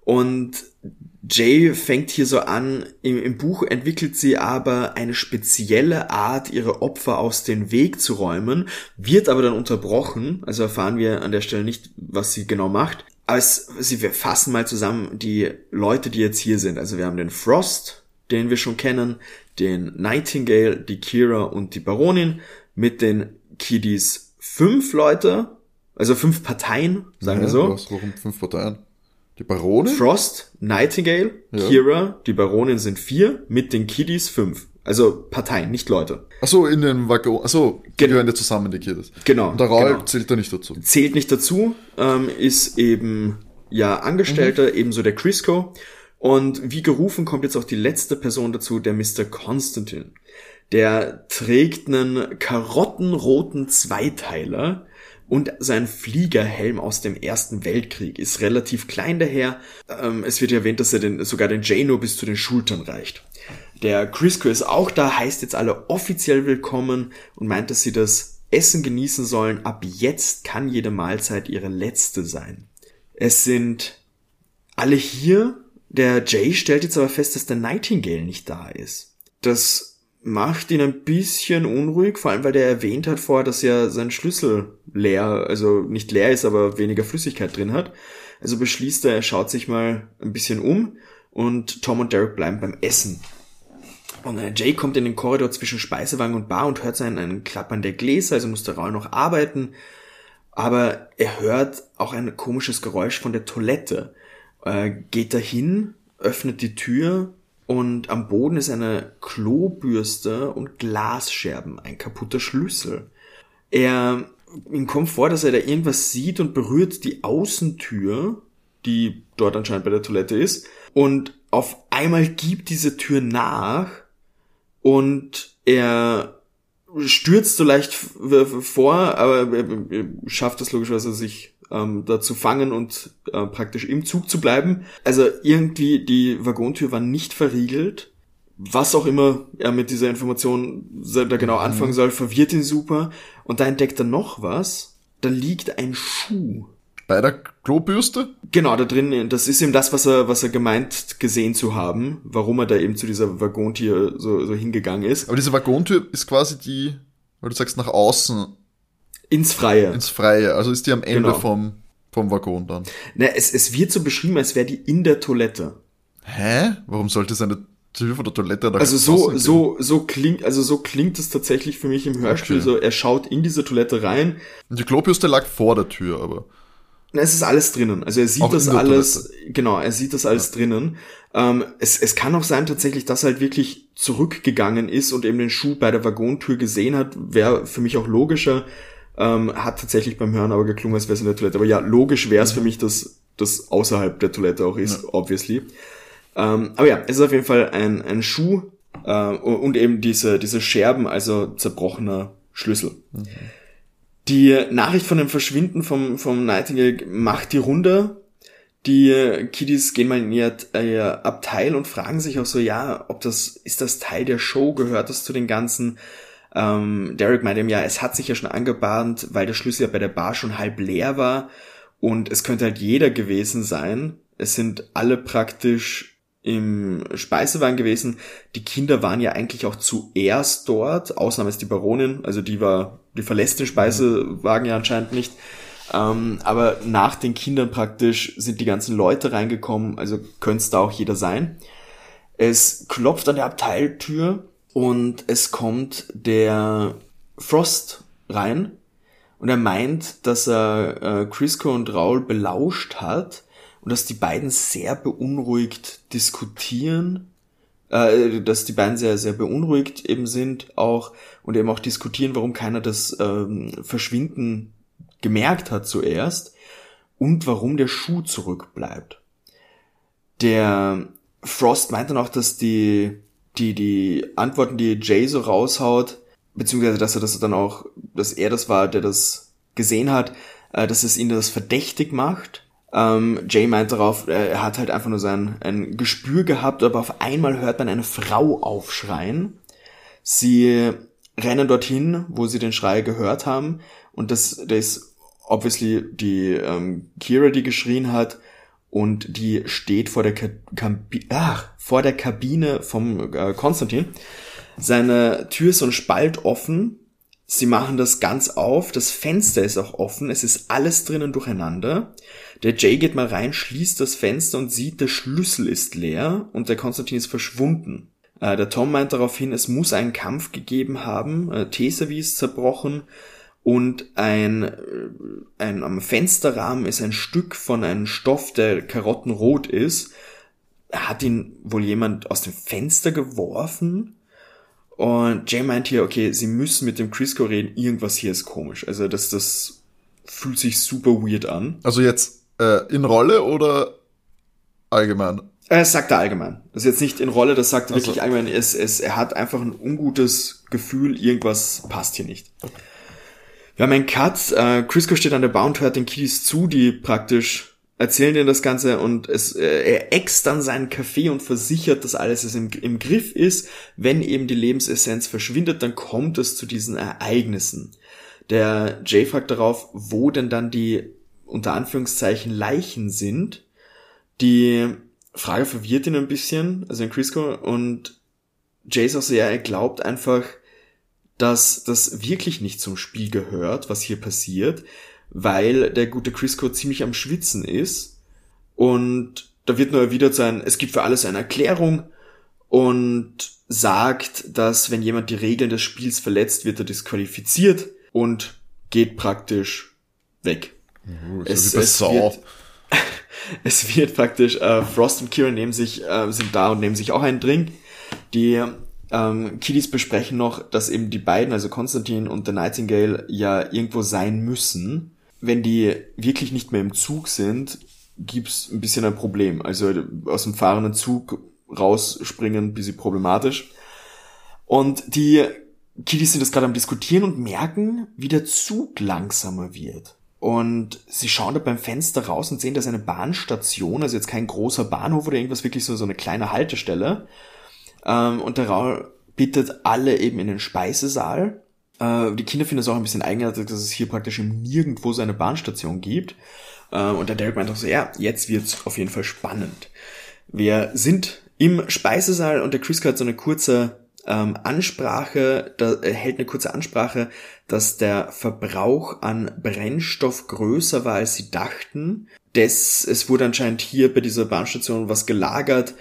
S3: Und Jay fängt hier so an, im, im Buch entwickelt sie aber eine spezielle Art, ihre Opfer aus dem Weg zu räumen, wird aber dann unterbrochen, also erfahren wir an der Stelle nicht, was sie genau macht. Es, sie, wir fassen mal zusammen die Leute, die jetzt hier sind. Also wir haben den Frost, den wir schon kennen, den Nightingale, die Kira und die Baronin, mit den Kiddies fünf Leute, also fünf Parteien, sagen wir
S2: Ja,
S3: so.
S2: Was, warum fünf Parteien? Die Barone?
S3: Frost, Nightingale,
S2: Ja.
S3: Kira, die Baronin sind vier, mit den Kiddies fünf. Also Parteien, nicht Leute.
S2: Achso, in den Waggon. Achso, die
S3: Genau.
S2: gehören ja zusammen, die Kiddies.
S3: Genau,
S2: Und der Raul
S3: genau.
S2: zählt da nicht dazu.
S3: Zählt nicht dazu, ähm, ist eben ja Angestellter,
S2: Mhm.
S3: ebenso der Crisco. Und wie gerufen kommt jetzt auch die letzte Person dazu, der Mr. Constantine. Der trägt einen karottenroten Zweiteiler und sein Fliegerhelm aus dem Ersten Weltkrieg ist relativ klein daher. Ähm, es wird erwähnt, dass er den, sogar den Jano bis zu den Schultern reicht. Der Crisco ist auch da, heißt jetzt alle offiziell willkommen und meint, dass sie das Essen genießen sollen. Ab jetzt kann jede Mahlzeit ihre letzte sein. Es sind alle hier. Der Jay stellt jetzt aber fest, dass der Nightingale nicht da ist. Das macht ihn ein bisschen unruhig, vor allem weil der erwähnt hat vorher, dass ja sein Schlüssel leer, also nicht leer ist, aber weniger Flüssigkeit drin hat. Also beschließt er, er schaut sich mal ein bisschen um und Tom und Derek bleiben beim Essen. Und Jay kommt in den Korridor zwischen Speisewagen und Bar und hört sein ein Klappern der Gläser, also muss der Raul noch arbeiten. Aber er hört auch ein komisches Geräusch von der Toilette. Äh, geht dahin, öffnet die Tür und am Boden ist eine Klobürste und Glasscherben, ein kaputter Schlüssel. Er, ihm kommt vor, dass er da irgendwas sieht und berührt die Außentür, die dort anscheinend bei der Toilette ist. Und auf einmal gibt diese Tür nach und er stürzt so leicht vor, aber er, er schafft es logischerweise, sich ähm, da zu fangen und äh, praktisch im Zug zu bleiben. Also irgendwie die Waggontür war nicht verriegelt. Was auch immer er mit dieser Information da genau anfangen soll, verwirrt ihn super. Und da entdeckt er noch was. Da liegt ein Schuh.
S2: Bei der Klobürste?
S3: Genau, da drin, das ist eben das, was er, was er gemeint gesehen zu haben, warum er da eben zu dieser Waggontür so, so hingegangen ist.
S2: Aber diese Waggontür ist quasi die, weil du sagst, nach außen
S3: Ins Freie.
S2: ins Freie. Also ist die am Ende
S3: Genau.
S2: vom, vom Waggon dann.
S3: Na, es, es wird so beschrieben, als wäre die in der Toilette.
S2: Hä? Warum sollte es eine Tür von der Toilette nach
S3: Also so, so, so klingt, also so klingt es tatsächlich für mich im Hörspiel.
S2: Okay.
S3: So, er schaut in diese Toilette rein.
S2: Und die Klobürste lag vor der Tür, aber.
S3: Na, es ist alles drinnen. Also er sieht
S2: Auch
S3: das alles, genau, er sieht das alles drinnen. Ähm, es, es kann auch sein tatsächlich, dass er halt wirklich zurückgegangen ist und eben den Schuh bei der Waggontür gesehen hat. Wäre für mich auch logischer. Ähm, hat tatsächlich beim Hören aber geklungen, als wäre es in der Toilette. Aber ja, logisch wäre es für mich, dass das außerhalb der Toilette auch ist, obviously. Ähm, aber ja, es ist auf jeden Fall ein, ein Schuh äh, und eben diese, diese Scherben, also zerbrochener Schlüssel. Die Nachricht von dem Verschwinden vom, vom Nightingale macht die Runde. Die Kiddies gehen mal in ihr, ihr Abteil und fragen sich auch so, ja, ob das, ist das Teil der Show, gehört das zu den ganzen? Ähm, Derek meinte ihm, ja, es hat sich ja schon angebahnt, weil der Schlüssel ja bei der Bar schon halb leer war und es könnte halt jeder gewesen sein. Es sind alle praktisch im Speisewagen gewesen. Die Kinder waren ja eigentlich auch zuerst dort. Ausnahme ist die Baronin, also die war, die verlässt den Speisewagen ja anscheinend nicht. Ähm, aber nach den Kindern praktisch sind die ganzen Leute reingekommen, also könnte es da auch jeder sein. Es klopft an der Abteiltür und es kommt der Frost rein und er meint, dass er äh, Crisco und Raul belauscht hat und dass die beiden sehr beunruhigt diskutieren, äh, dass die beiden sehr, sehr beunruhigt eben sind auch und eben auch diskutieren, warum keiner das ähm, Verschwinden gemerkt hat zuerst und warum der Schuh zurückbleibt. Der Frost meint dann auch, dass die die, die Antworten, die Jay so raushaut, beziehungsweise dass er das dann auch, dass er das war, der das gesehen hat, äh, dass es ihn das verdächtig macht. Ähm, Jay meint darauf, äh, er hat halt einfach nur sein ein Gespür gehabt, aber auf einmal hört man eine Frau aufschreien. Sie rennen dorthin, wo sie den Schrei gehört haben, und das, das ist obviously die ähm, Kira, die geschrien hat, und die steht vor der, Ka Kabi ach, vor der Kabine vom äh, Konstantin. Seine Tür ist so ein Spalt offen. Sie machen das ganz auf. Das Fenster ist auch offen. Es ist alles drinnen durcheinander. Der Jay geht mal rein, schließt das Fenster und sieht, der Schlüssel ist leer und der Konstantin ist verschwunden. Äh, der Tom meint daraufhin, es muss einen Kampf gegeben haben. Äh, Teservice zerbrochen und ein, äh, ein am Fensterrahmen ist ein Stück von einem Stoff, der karottenrot ist. Hat ihn wohl jemand aus dem Fenster geworfen? Und Jay meint hier, okay, sie müssen mit dem Crisco reden, irgendwas hier ist komisch. Also das, das fühlt sich super weird an.
S2: Also jetzt äh, in Rolle oder allgemein?
S3: Er äh, sagt er allgemein. Das ist jetzt nicht in Rolle, das sagt er also. wirklich allgemein. Es, es, er hat einfach ein ungutes Gefühl, irgendwas passt hier nicht. Wir haben einen Cut. Äh, Crisco steht an der Bar und hört den Kiddies zu, die praktisch erzählen denen das Ganze und es, äh, er ext dann seinen Kaffee und versichert, dass alles im, im Griff ist. Wenn eben die Lebensessenz verschwindet, dann kommt es zu diesen Ereignissen. Der Jay fragt darauf, wo denn dann die unter Anführungszeichen Leichen sind. Die Frage verwirrt ihn ein bisschen, also in Crisco, und Jay ist auch sehr, er glaubt einfach, dass das wirklich nicht zum Spiel gehört, was hier passiert, weil der gute Crisco ziemlich am Schwitzen ist und da wird nur erwidert sein, es gibt für alles eine Erklärung und sagt, dass wenn jemand die Regeln des Spiels verletzt, wird er disqualifiziert und geht praktisch weg.
S2: Uh, es, es, wird,
S3: es wird praktisch, äh, Frost und Kira nehmen sich, äh, sind da und nehmen sich auch einen Drink. Die ähm, Kiddies besprechen noch, dass eben die beiden, also Konstantin und der Nightingale, ja irgendwo sein müssen. Wenn die wirklich nicht mehr im Zug sind, gibt's ein bisschen ein Problem. Also aus dem fahrenden Zug rausspringen, ein bisschen problematisch. Und die Kiddies sind das gerade am Diskutieren und merken, wie der Zug langsamer wird. Und sie schauen da beim Fenster raus und sehen, da ist eine Bahnstation, also jetzt kein großer Bahnhof oder irgendwas, wirklich so, so eine kleine Haltestelle. Ähm, und der Raul bittet alle eben in den Speisesaal. Äh, die Kinder finden es auch ein bisschen eigenartig, dass es hier praktisch Nirgendwo so eine Bahnstation gibt. Äh, und der Derek meint auch so, ja, jetzt wird's auf jeden Fall spannend. Wir sind im Speisesaal und der Chris hat so eine kurze ähm, Ansprache, da, er hält eine kurze Ansprache, dass der Verbrauch an Brennstoff größer war, als sie dachten. Des, es wurde anscheinend hier bei dieser Bahnstation was gelagert,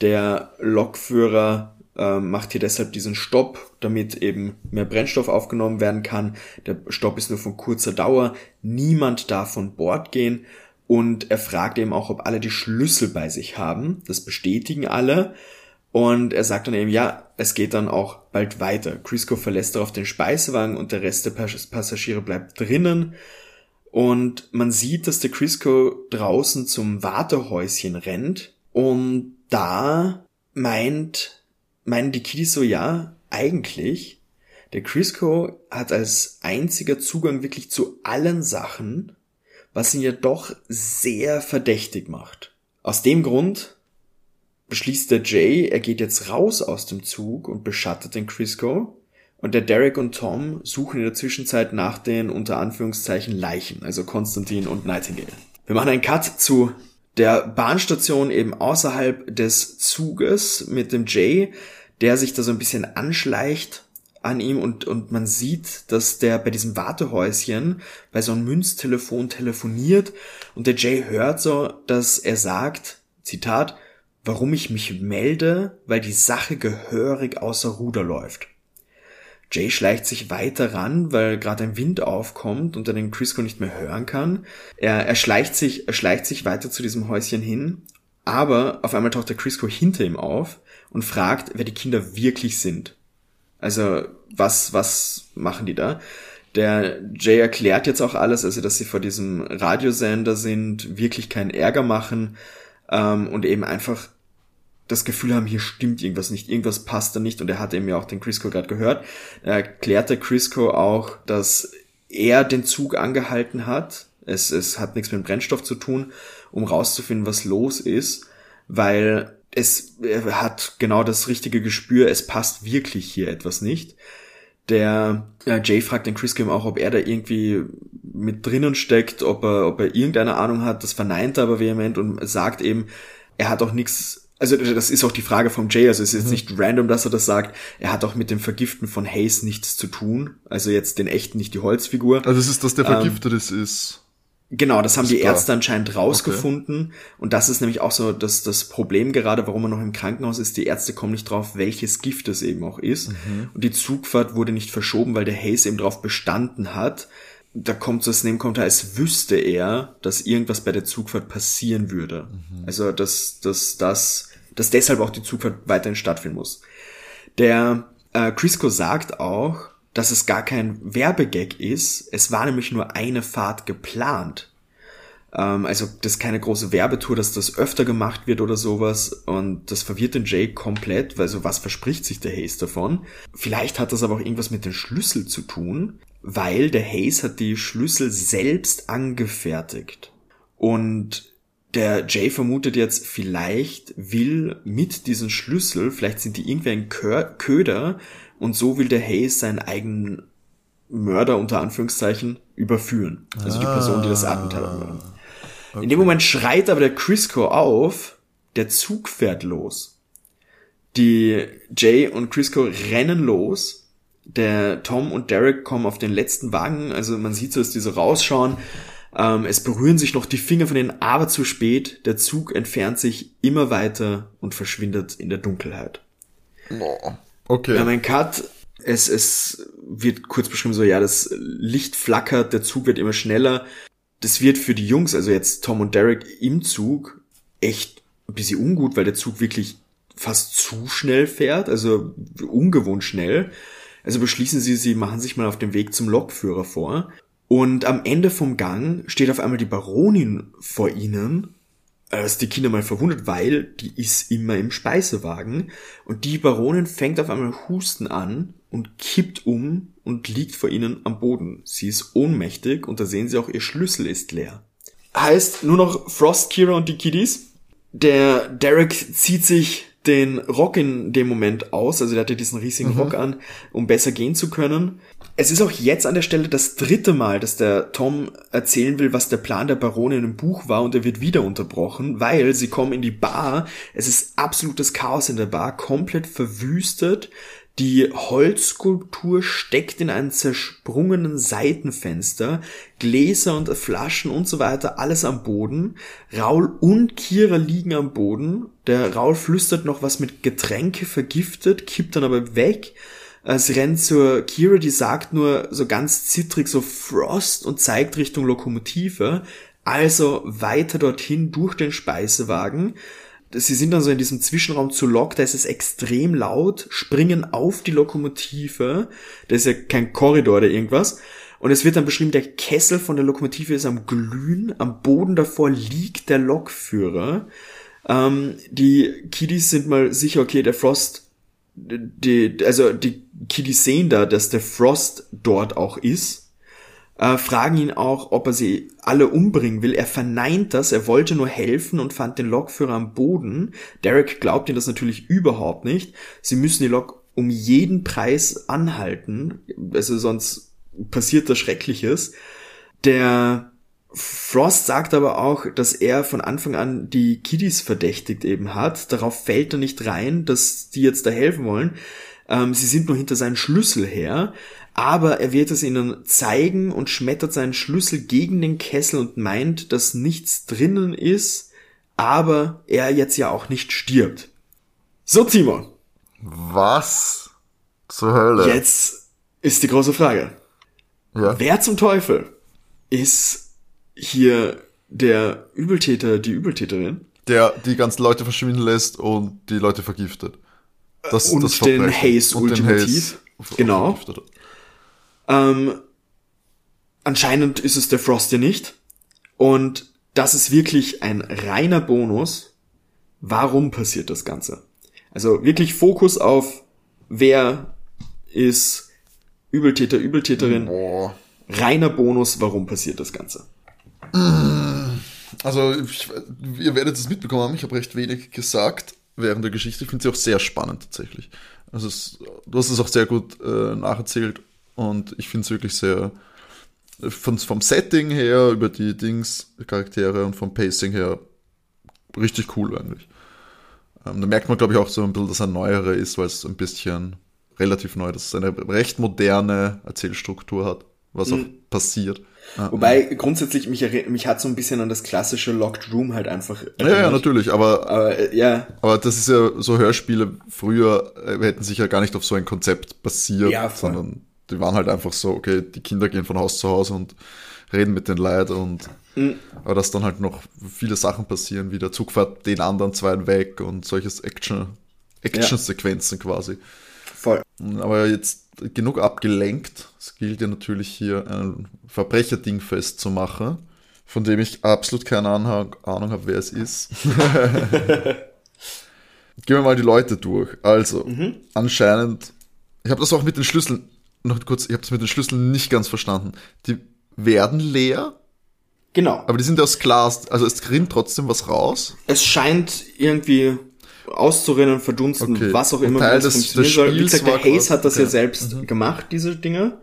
S3: der Lokführer äh, macht hier deshalb diesen Stopp, damit eben mehr Brennstoff aufgenommen werden kann. Der Stopp ist nur von kurzer Dauer. Niemand darf von Bord gehen. Und er fragt eben auch, ob alle die Schlüssel bei sich haben. Das bestätigen alle. Und er sagt dann eben, ja, es geht dann auch bald weiter. Crisco verlässt darauf den Speisewagen und der Rest der Passagiere bleibt drinnen. Und man sieht, dass der Crisco draußen zum Wartehäuschen rennt und da meint, meinen die Kiddies so, ja, eigentlich, der Crisco hat als einziger Zugang wirklich zu allen Sachen, was ihn ja doch sehr verdächtig macht. Aus dem Grund beschließt der Jay, er geht jetzt raus aus dem Zug und beschattet den Crisco. Und der Derek und Tom suchen in der Zwischenzeit nach den unter Anführungszeichen Leichen, also Konstantin und Nightingale. Wir machen einen Cut zu der Bahnstation eben außerhalb des Zuges mit dem Jay, der sich da so ein bisschen anschleicht an ihm und, und man sieht, dass der bei diesem Wartehäuschen bei so einem Münztelefon telefoniert und der Jay hört so, dass er sagt, Zitat, warum ich mich melde, weil die Sache gehörig außer Ruder läuft. Jay schleicht sich weiter ran, weil gerade ein Wind aufkommt und er den Crisco nicht mehr hören kann. Er, er, schleicht sich, er schleicht sich weiter zu diesem Häuschen hin, aber auf einmal taucht der Crisco hinter ihm auf und fragt, wer die Kinder wirklich sind. Also, was, was machen die da? Der Jay erklärt jetzt auch alles, also dass sie vor diesem Radiosender sind, wirklich keinen Ärger machen ähm, und eben einfach das Gefühl haben, hier stimmt irgendwas nicht, irgendwas passt da nicht und er hat eben ja auch den Crisco gerade gehört. Er erklärte Crisco auch, dass er den Zug angehalten hat. Es, es hat nichts mit dem Brennstoff zu tun, um rauszufinden, was los ist, weil es hat genau das richtige Gespür, es passt wirklich hier etwas nicht. Der äh, Jay fragt den Chris Kim auch, ob er da irgendwie mit drinnen steckt, ob er, ob er irgendeine Ahnung hat. Das verneint er aber vehement und sagt eben, er hat auch nichts also das ist auch die Frage vom Jay, also es ist jetzt mhm. nicht random, dass er das sagt. Er hat auch mit dem Vergiften von Hayes nichts zu tun. Also jetzt den echten, nicht die Holzfigur.
S2: Also es ist, dass der vergiftet ähm, ist.
S3: Genau, das haben die Ärzte anscheinend rausgefunden. Okay. Und das ist nämlich auch so das, das Problem gerade, warum er noch im Krankenhaus ist. Die Ärzte kommen nicht drauf, welches Gift es eben auch ist. Mhm. Und die Zugfahrt wurde nicht verschoben, weil der Hayes eben darauf bestanden hat. Da kommt so das Nebenkommentar, als wüsste er, dass irgendwas bei der Zugfahrt passieren würde. Mhm. Also, dass, dass, dass, dass deshalb auch die Zugfahrt weiterhin stattfinden muss. Der äh, Crisco sagt auch, dass es gar kein Werbegag ist. Es war nämlich nur eine Fahrt geplant. Ähm, also das ist keine große Werbetour, dass das öfter gemacht wird oder sowas. Und das verwirrt den Jay komplett, weil so was verspricht sich der Hayes davon. Vielleicht hat das aber auch irgendwas mit den Schlüssel zu tun, weil der Hayes hat die Schlüssel selbst angefertigt. Und der Jay vermutet jetzt, vielleicht will mit diesen Schlüssel, vielleicht sind die irgendwie ein Köder, und so will der Hayes seinen eigenen Mörder unter Anführungszeichen überführen. Also ah, die Person, die das Attentat anmördet. Okay. In dem Moment schreit aber der Crisco auf, der Zug fährt los. Die Jay und Crisco rennen los. Der Tom und Derek kommen auf den letzten Wagen. Also man sieht so, dass die so rausschauen. Ähm, es berühren sich noch die Finger von denen, aber zu spät. Der Zug entfernt sich immer weiter und verschwindet in der Dunkelheit.
S2: Okay.
S3: Wir haben einen Cut. Es, es wird kurz beschrieben so, ja, das Licht flackert, der Zug wird immer schneller. Das wird für die Jungs, also jetzt Tom und Derek im Zug, echt ein bisschen ungut, weil der Zug wirklich fast zu schnell fährt, also ungewohnt schnell. Also beschließen sie, sie machen sich mal auf den Weg zum Lokführer vor. Und am Ende vom Gang steht auf einmal die Baronin vor ihnen äh, ist die Kinder mal verwundert, weil die ist immer im Speisewagen und die Baronin fängt auf einmal Husten an und kippt um und liegt vor ihnen am Boden. Sie ist ohnmächtig und da sehen sie auch, ihr Schlüssel ist leer. Heißt nur noch Frost, Kira und die Kiddies. Der Derek zieht sich den Rock in dem Moment aus, also der hatte diesen riesigen mhm. Rock an, um besser gehen zu können. Es ist auch jetzt an der Stelle das dritte Mal, dass der Tom erzählen will, was der Plan der Baronin im Buch war und er wird wieder unterbrochen, weil sie kommen in die Bar, es ist absolutes Chaos in der Bar, komplett verwüstet, die Holzskulptur steckt in einem zersprungenen Seitenfenster, Gläser und Flaschen und so weiter, alles am Boden. Raul und Kira liegen am Boden. Der Raul flüstert noch was mit Getränke vergiftet, kippt dann aber weg. Sie rennt zur Kira, die sagt nur so ganz zittrig so Frost und zeigt Richtung Lokomotive. Also weiter dorthin durch den Speisewagen sie sind dann so in diesem Zwischenraum zu Lok, da ist es extrem laut, springen auf die Lokomotive, da ist ja kein Korridor oder irgendwas, und es wird dann beschrieben, der Kessel von der Lokomotive ist am Glühen, am Boden davor liegt der Lokführer. Ähm, die Kiddies sind mal sicher, okay, der Frost, die, also die Kiddies sehen da, dass der Frost dort auch ist äh, fragen ihn auch, ob er sie alle umbringen will. Er verneint das, er wollte nur helfen und fand den Lokführer am Boden. Derek glaubt ihm das natürlich überhaupt nicht. Sie müssen die Lok um jeden Preis anhalten, also sonst passiert das Schreckliches. Der Frost sagt aber auch, dass er von Anfang an die Kiddies verdächtigt eben hat. Darauf fällt er nicht rein, dass die jetzt da helfen wollen. Ähm, sie sind nur hinter seinen Schlüssel her aber er wird es ihnen zeigen und schmettert seinen Schlüssel gegen den Kessel und meint, dass nichts drinnen ist, aber er jetzt ja auch nicht stirbt. So, Timo.
S2: Was zur Hölle?
S3: Jetzt ist die große Frage. Ja. Wer zum Teufel ist hier der Übeltäter, die Übeltäterin?
S2: Der die ganzen Leute verschwinden lässt und die Leute vergiftet.
S3: Das, und das den Haze und ultimativ. Den Haze genau. Ähm, anscheinend ist es der Frosty nicht. Und das ist wirklich ein reiner Bonus, warum passiert das Ganze? Also wirklich Fokus auf, wer ist Übeltäter, Übeltäterin.
S2: Boah.
S3: Reiner Bonus, warum passiert das Ganze?
S2: Also, ich, ihr werdet es mitbekommen haben, ich habe recht wenig gesagt während der Geschichte. Ich finde sie auch sehr spannend tatsächlich. Also, es, du hast es auch sehr gut äh, nacherzählt und ich finde es wirklich sehr, von, vom Setting her, über die Dings, Charaktere und vom Pacing her, richtig cool eigentlich. Ähm, da merkt man, glaube ich, auch so ein bisschen, dass er neuere ist, weil es ein bisschen relativ neu, dass es eine recht moderne Erzählstruktur hat, was
S3: Mhm.
S2: auch passiert. Ja.
S3: Wobei grundsätzlich mich, mich hat so ein bisschen an das klassische Locked Room halt einfach.
S2: Ja, ja,
S3: erinnert.
S2: natürlich, aber,
S3: Aber äh, ja,
S2: aber das ist ja so Hörspiele früher äh, hätten sich ja gar nicht auf so ein Konzept basiert,
S3: Ja,
S2: sondern die waren halt einfach so, okay, die Kinder gehen von Haus zu Haus und reden mit den Leuten und
S3: Mhm.
S2: aber dass dann halt noch viele Sachen passieren, wie der Zug fährt den anderen zwei weg und solches Action, Action-Sequenzen quasi.
S3: voll.
S2: Aber jetzt genug abgelenkt. Es gilt ja natürlich hier ein Verbrecherding festzumachen, von dem ich absolut keine Ahnung, Ahnung habe, wer es ist. Gehen wir mal die Leute durch. Also, anscheinend, ich habe das auch mit den Schlüsseln, noch kurz, ich habe das mit den Schlüsseln nicht ganz verstanden. Die werden leer,
S3: Genau.
S2: aber die sind aus Glas, also es rinnt trotzdem was raus.
S3: es scheint irgendwie auszurinnen, verdunsten,
S2: Okay.
S3: was auch immer, wie
S2: Teil
S3: das
S2: des-
S3: funktionieren soll. Wie gesagt, der
S2: quasi-
S3: hat das ja
S2: okay.
S3: selbst gemacht, diese Dinge.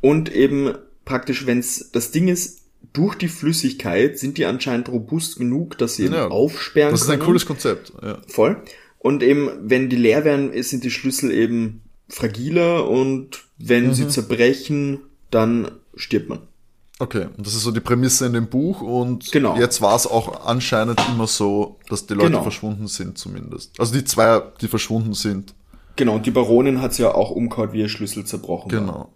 S3: Und eben praktisch, wenn's das Ding ist, durch die Flüssigkeit sind die anscheinend robust genug, dass sie eben
S2: Ja.
S3: aufsperren
S2: Das ist
S3: können.
S2: ein cooles Konzept. Ja.
S3: Voll. Und eben, wenn die leer werden, sind die Schlüssel eben fragiler und wenn
S2: Mhm.
S3: sie zerbrechen, dann stirbt man.
S2: Okay, und das ist so die Prämisse in dem Buch und
S3: Genau.
S2: jetzt war es auch anscheinend immer so, dass die Leute
S3: Genau.
S2: verschwunden sind zumindest. Also die zwei, die verschwunden sind.
S3: Genau, und die Baronin hat's ja auch umgehauen, wie ihr Schlüssel zerbrochen war.
S2: Genau.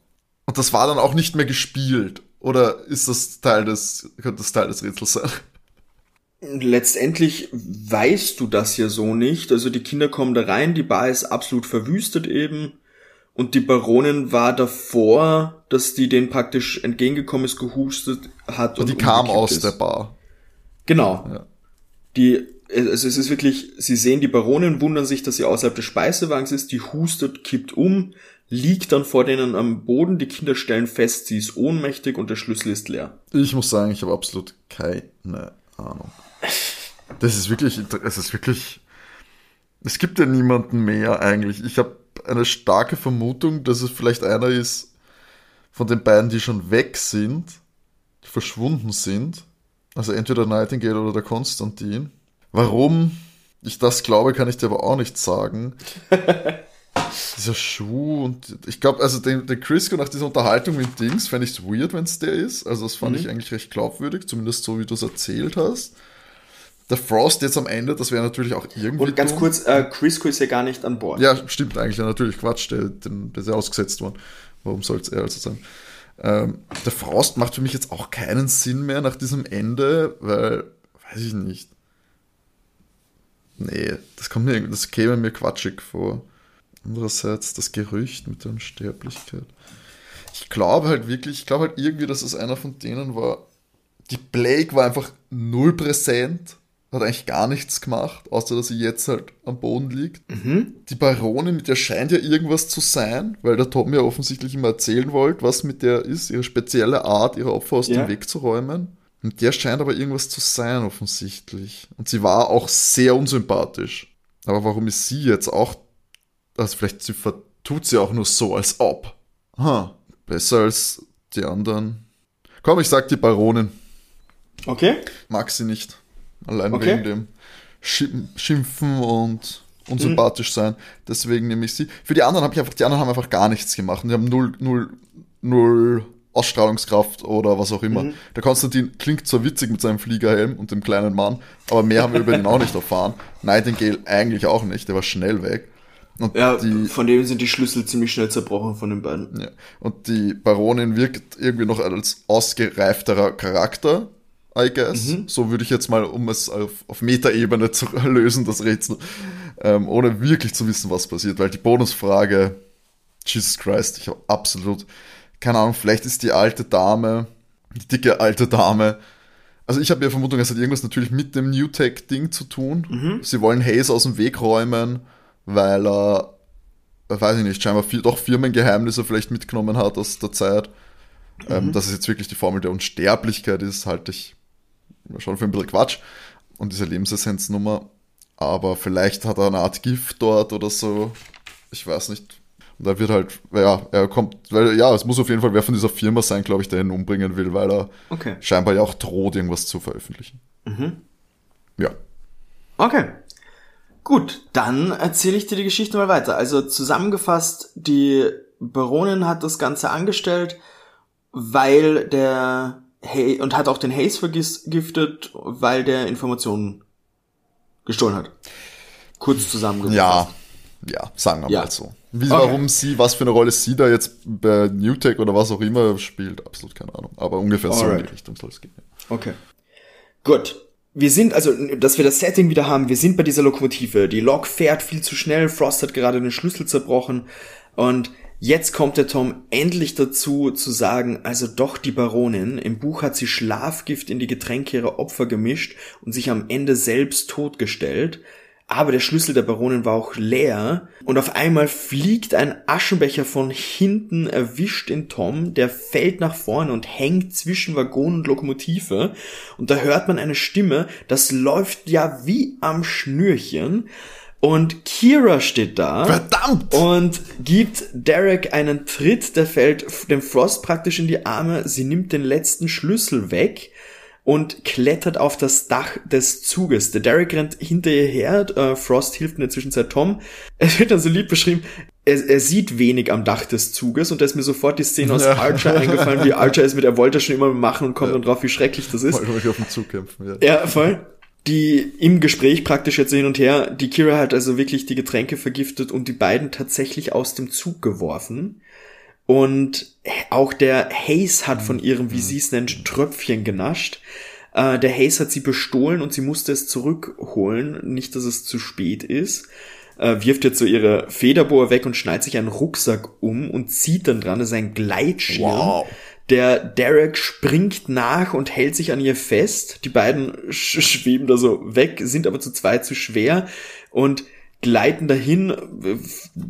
S2: Und das war dann auch nicht mehr gespielt. Oder ist das Teil des, könnte das Teil des Rätsels sein?
S3: Letztendlich weißt du das ja so nicht. Also die Kinder kommen da rein, die Bar ist absolut verwüstet eben. Und die Baronin war davor, dass die den praktisch entgegengekommen ist, gehustet hat.
S2: Und die kam aus der Bar.
S3: Genau.
S2: Ja.
S3: Die, also es ist wirklich, sie sehen die Baronin, wundern sich, dass sie außerhalb des Speisewagens ist, die hustet, kippt um, liegt dann vor denen am Boden, die Kinder stellen fest, sie ist ohnmächtig und der Schlüssel ist leer.
S2: Ich muss sagen, ich habe absolut keine Ahnung. Das ist wirklich, es ist wirklich, es gibt ja niemanden mehr eigentlich. Ich habe eine starke Vermutung, dass es vielleicht einer ist von den beiden, die schon weg sind, die verschwunden sind. Also entweder Nightingale oder der Konstantin. Warum ich das glaube, kann ich dir aber auch nicht sagen. Dieser Schuh und ich glaube, also den, den Crisco nach dieser Unterhaltung mit Dings fände ich es weird, wenn es der ist. Also das fand ich eigentlich recht glaubwürdig, zumindest so wie du es erzählt hast. Der Frost jetzt am Ende, das wäre natürlich auch irgendwie.
S3: Und ganz
S2: dumm.
S3: kurz, äh, Crisco ist ja gar nicht an Bord.
S2: Ja, stimmt eigentlich, ja, natürlich, Quatsch, der, der, ist ja ausgesetzt worden. Warum soll es er also sein? Ähm, der Frost macht für mich jetzt auch keinen Sinn mehr nach diesem Ende, weil, weiß ich nicht. Nee, das kommt mir, das käme mir quatschig vor. Andererseits das Gerücht mit der Unsterblichkeit. Ich glaube halt wirklich, ich glaube halt irgendwie, dass es einer von denen war. Die Blake war einfach null präsent, hat eigentlich gar nichts gemacht, außer dass sie jetzt halt am Boden liegt. Die Baronin, mit der scheint ja irgendwas zu sein, weil der Tom ja offensichtlich immer erzählen wollte, was mit der ist, ihre spezielle Art, ihre Opfer aus
S3: Ja.
S2: dem Weg zu räumen. Und der scheint aber irgendwas zu sein, offensichtlich. Und sie war auch sehr unsympathisch. Aber warum ist sie jetzt auch, also vielleicht sie tut sie auch nur so, als ob. Ha, besser als die anderen. Komm, ich sag die Baronin.
S3: Okay?
S2: Mag sie nicht. Allein
S3: Okay.
S2: wegen dem Schim- Schimpfen und unsympathisch sein. Deswegen nehme ich sie. Für die anderen habe ich einfach, die anderen haben einfach gar nichts gemacht. Die haben null, null, null Ausstrahlungskraft oder was auch immer. Der Konstantin klingt zwar witzig mit seinem Fliegerhelm und dem kleinen Mann, aber mehr haben wir über ihn auch nicht erfahren. Nightingale eigentlich auch nicht, der war schnell weg. Und
S3: Ja,
S2: die,
S3: von dem sind die Schlüssel ziemlich schnell zerbrochen von den beiden.
S2: ja. Und die Baronin wirkt irgendwie noch als ausgereifterer Charakter, I guess. So würde ich jetzt mal, um es auf, auf Metaebene zu lösen, das Rätsel, ähm, ohne wirklich zu wissen, was passiert, weil die Bonusfrage, Jesus Christ, ich habe absolut, keine Ahnung, vielleicht ist die alte Dame, die dicke alte Dame, Also ich habe ja Vermutung, es hat irgendwas natürlich mit dem New Tech-Ding zu tun. Sie wollen Hayes aus dem Weg räumen, weil er, weiß ich nicht, scheinbar viel, doch Firmengeheimnisse vielleicht mitgenommen hat aus der Zeit. Ähm, dass es jetzt wirklich die Formel der Unsterblichkeit ist, halte ich schon für ein bisschen Quatsch. Und diese Lebensessenznummer. Aber vielleicht hat er eine Art Gift dort oder so. Ich weiß nicht. Und da wird halt, ja, er kommt, weil, ja, es muss auf jeden Fall wer von dieser Firma sein, glaube ich, der ihn umbringen will, weil er
S3: Okay.
S2: scheinbar ja auch droht, irgendwas zu veröffentlichen. Ja.
S3: Okay. Gut, dann erzähle ich dir die Geschichte mal weiter. Also zusammengefasst, die Baronin hat das Ganze angestellt, weil der Hay und hat auch den Hayes vergiftet, weil der Informationen gestohlen hat. Kurz zusammengefasst.
S2: Ja, ja, sagen wir
S3: Ja.
S2: mal so. Wie,
S3: Okay.
S2: Warum sie, was für eine Rolle sie da jetzt bei Newtech oder was auch immer spielt, absolut keine Ahnung. Aber ungefähr so in
S3: Alright.
S2: die Richtung soll es gehen.
S3: Okay. Gut. Wir sind, also, dass wir das Setting wieder haben, wir sind bei dieser Lokomotive. Die Lok fährt viel zu schnell, Frost hat gerade den Schlüssel zerbrochen und jetzt kommt der Tom endlich dazu zu sagen, also doch die Baronin, im Buch hat sie Schlafgift in die Getränke ihrer Opfer gemischt und sich am Ende selbst totgestellt. Aber der Schlüssel der Baronin war auch leer. Und auf einmal fliegt ein Aschenbecher von hinten, erwischt den Tom, der fällt nach vorne und hängt zwischen Waggon und Lokomotive. Und da hört man eine Stimme, das läuft ja wie am Schnürchen. Und Kira steht da.
S2: Verdammt!
S3: und gibt Derek einen Tritt, der fällt dem Frost praktisch in die Arme, sie nimmt den letzten Schlüssel weg und klettert auf das Dach des Zuges. Der Derek rennt hinter ihr her, äh, Frost hilft in der Zwischenzeit Tom. Es wird dann so lieb beschrieben, er, er sieht wenig am Dach des Zuges und da ist mir sofort die Szene aus
S2: Ja.
S3: Archer eingefallen, wie Archer ist mit, er wollte das schon immer machen und kommt dann drauf, wie schrecklich das ist.
S2: Wollte mich auf den Zug kämpfen. Ja.
S3: Ja, voll. Die im Gespräch praktisch jetzt hin und her, die Kira hat also wirklich die Getränke vergiftet und die beiden tatsächlich aus dem Zug geworfen. Und auch der Hayes hat von ihrem, wie sie es nennt, Tröpfchen genascht. Äh, der Hayes hat sie bestohlen und sie musste es zurückholen, nicht, dass es zu spät ist. Äh, wirft jetzt so ihre Federbohr weg und schneidet sich einen Rucksack um und zieht dann dran, das ist ein Gleitschirm.
S2: Wow.
S3: Der Derek springt nach und hält sich an ihr fest. Die beiden sch schweben da so weg, sind aber zu zweit zu schwer und gleiten dahin, äh,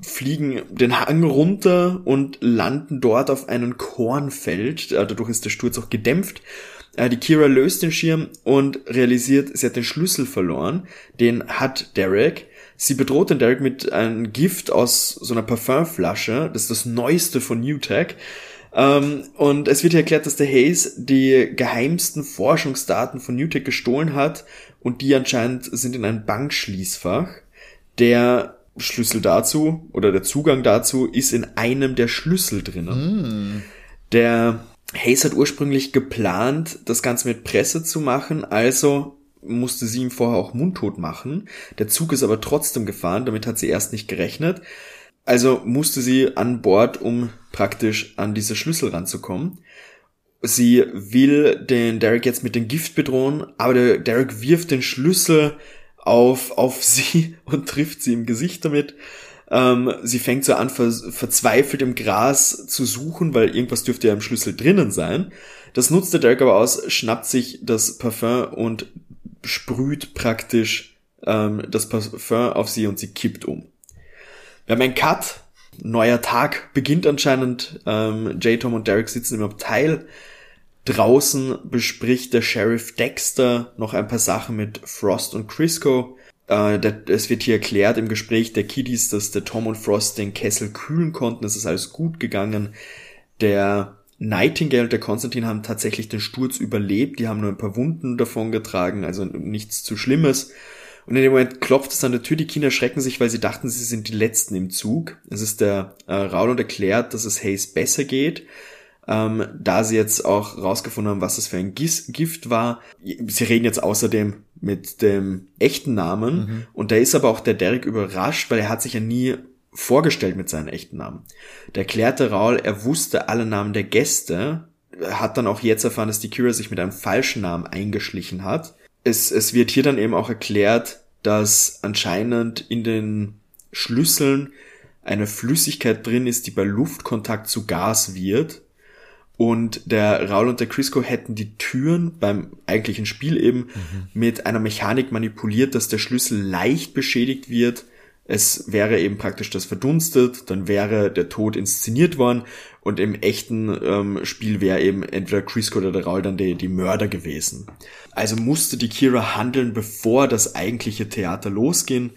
S3: fliegen den Hang runter und landen dort auf einem Kornfeld. Äh, Dadurch ist der Sturz auch gedämpft. Äh, Die Kira löst den Schirm und realisiert, sie hat den Schlüssel verloren. Den hat Derek. Sie bedroht den Derek mit einem Gift aus so einer Parfümflasche. Das ist das Neueste von Newtech. Ähm, und es wird hier erklärt, dass der Hayes die geheimsten Forschungsdaten von Newtech gestohlen hat und die anscheinend sind in einem Bankschließfach. Der Schlüssel dazu oder der Zugang dazu ist in einem der Schlüssel drinnen. Der Hayes hat ursprünglich geplant, das Ganze mit Presse zu machen, also musste sie ihm vorher auch mundtot machen. Der Zug ist aber trotzdem gefahren, damit hat sie erst nicht gerechnet. Also musste sie an Bord, um praktisch an diese Schlüssel ranzukommen. Sie will den Derek jetzt mit dem Gift bedrohen, aber der Derek wirft den Schlüssel auf, auf sie und trifft sie im Gesicht damit. Ähm, sie fängt so an, ver verzweifelt im Gras zu suchen, weil irgendwas dürfte ja im Schlüssel drinnen sein. Das nutzt der Derek aber aus, schnappt sich das Parfum und sprüht praktisch ähm, das Parfum auf sie und sie kippt um. Wir haben einen Cut. Neuer Tag beginnt anscheinend. Ähm, J. Tom und Derek sitzen im Abteil. Draußen bespricht der Sheriff Dexter noch ein paar Sachen mit Frost und Crisco. Äh, es wird hier erklärt im Gespräch der Kiddies, dass der Tom und Frost den Kessel kühlen konnten. Es ist alles gut gegangen. Der Nightingale und der Konstantin haben tatsächlich den Sturz überlebt. Die haben nur ein paar Wunden davon getragen, also nichts zu Schlimmes. Und in dem Moment klopft es an der Tür. Die Kinder schrecken sich, weil sie dachten, sie sind die Letzten im Zug. Es ist der äh, Raul und erklärt, dass es Hayes besser geht. Ähm, da sie jetzt auch rausgefunden haben, was das für ein Gift war. Sie reden jetzt außerdem mit dem echten Namen. Und da ist aber auch der Derek überrascht, weil er hat sich ja nie vorgestellt mit seinen echten Namen. Da erklärte Raul, er wusste alle Namen der Gäste, Er hat dann auch jetzt erfahren, dass die Kira sich mit einem falschen Namen eingeschlichen hat. Es, es wird hier dann eben auch erklärt, dass anscheinend in den Schlüsseln eine Flüssigkeit drin ist, die bei Luftkontakt zu Gas wird. Und der Raul und der Crisco hätten die Türen beim eigentlichen Spiel eben mhm. mit einer Mechanik manipuliert, dass der Schlüssel leicht beschädigt wird. Es wäre eben praktisch das verdunstet, dann wäre der Tod inszeniert worden und im echten ähm, Spiel wäre eben entweder Crisco oder der Raul dann die, die Mörder gewesen. Also musste die Kira handeln, bevor das eigentliche Theater losging.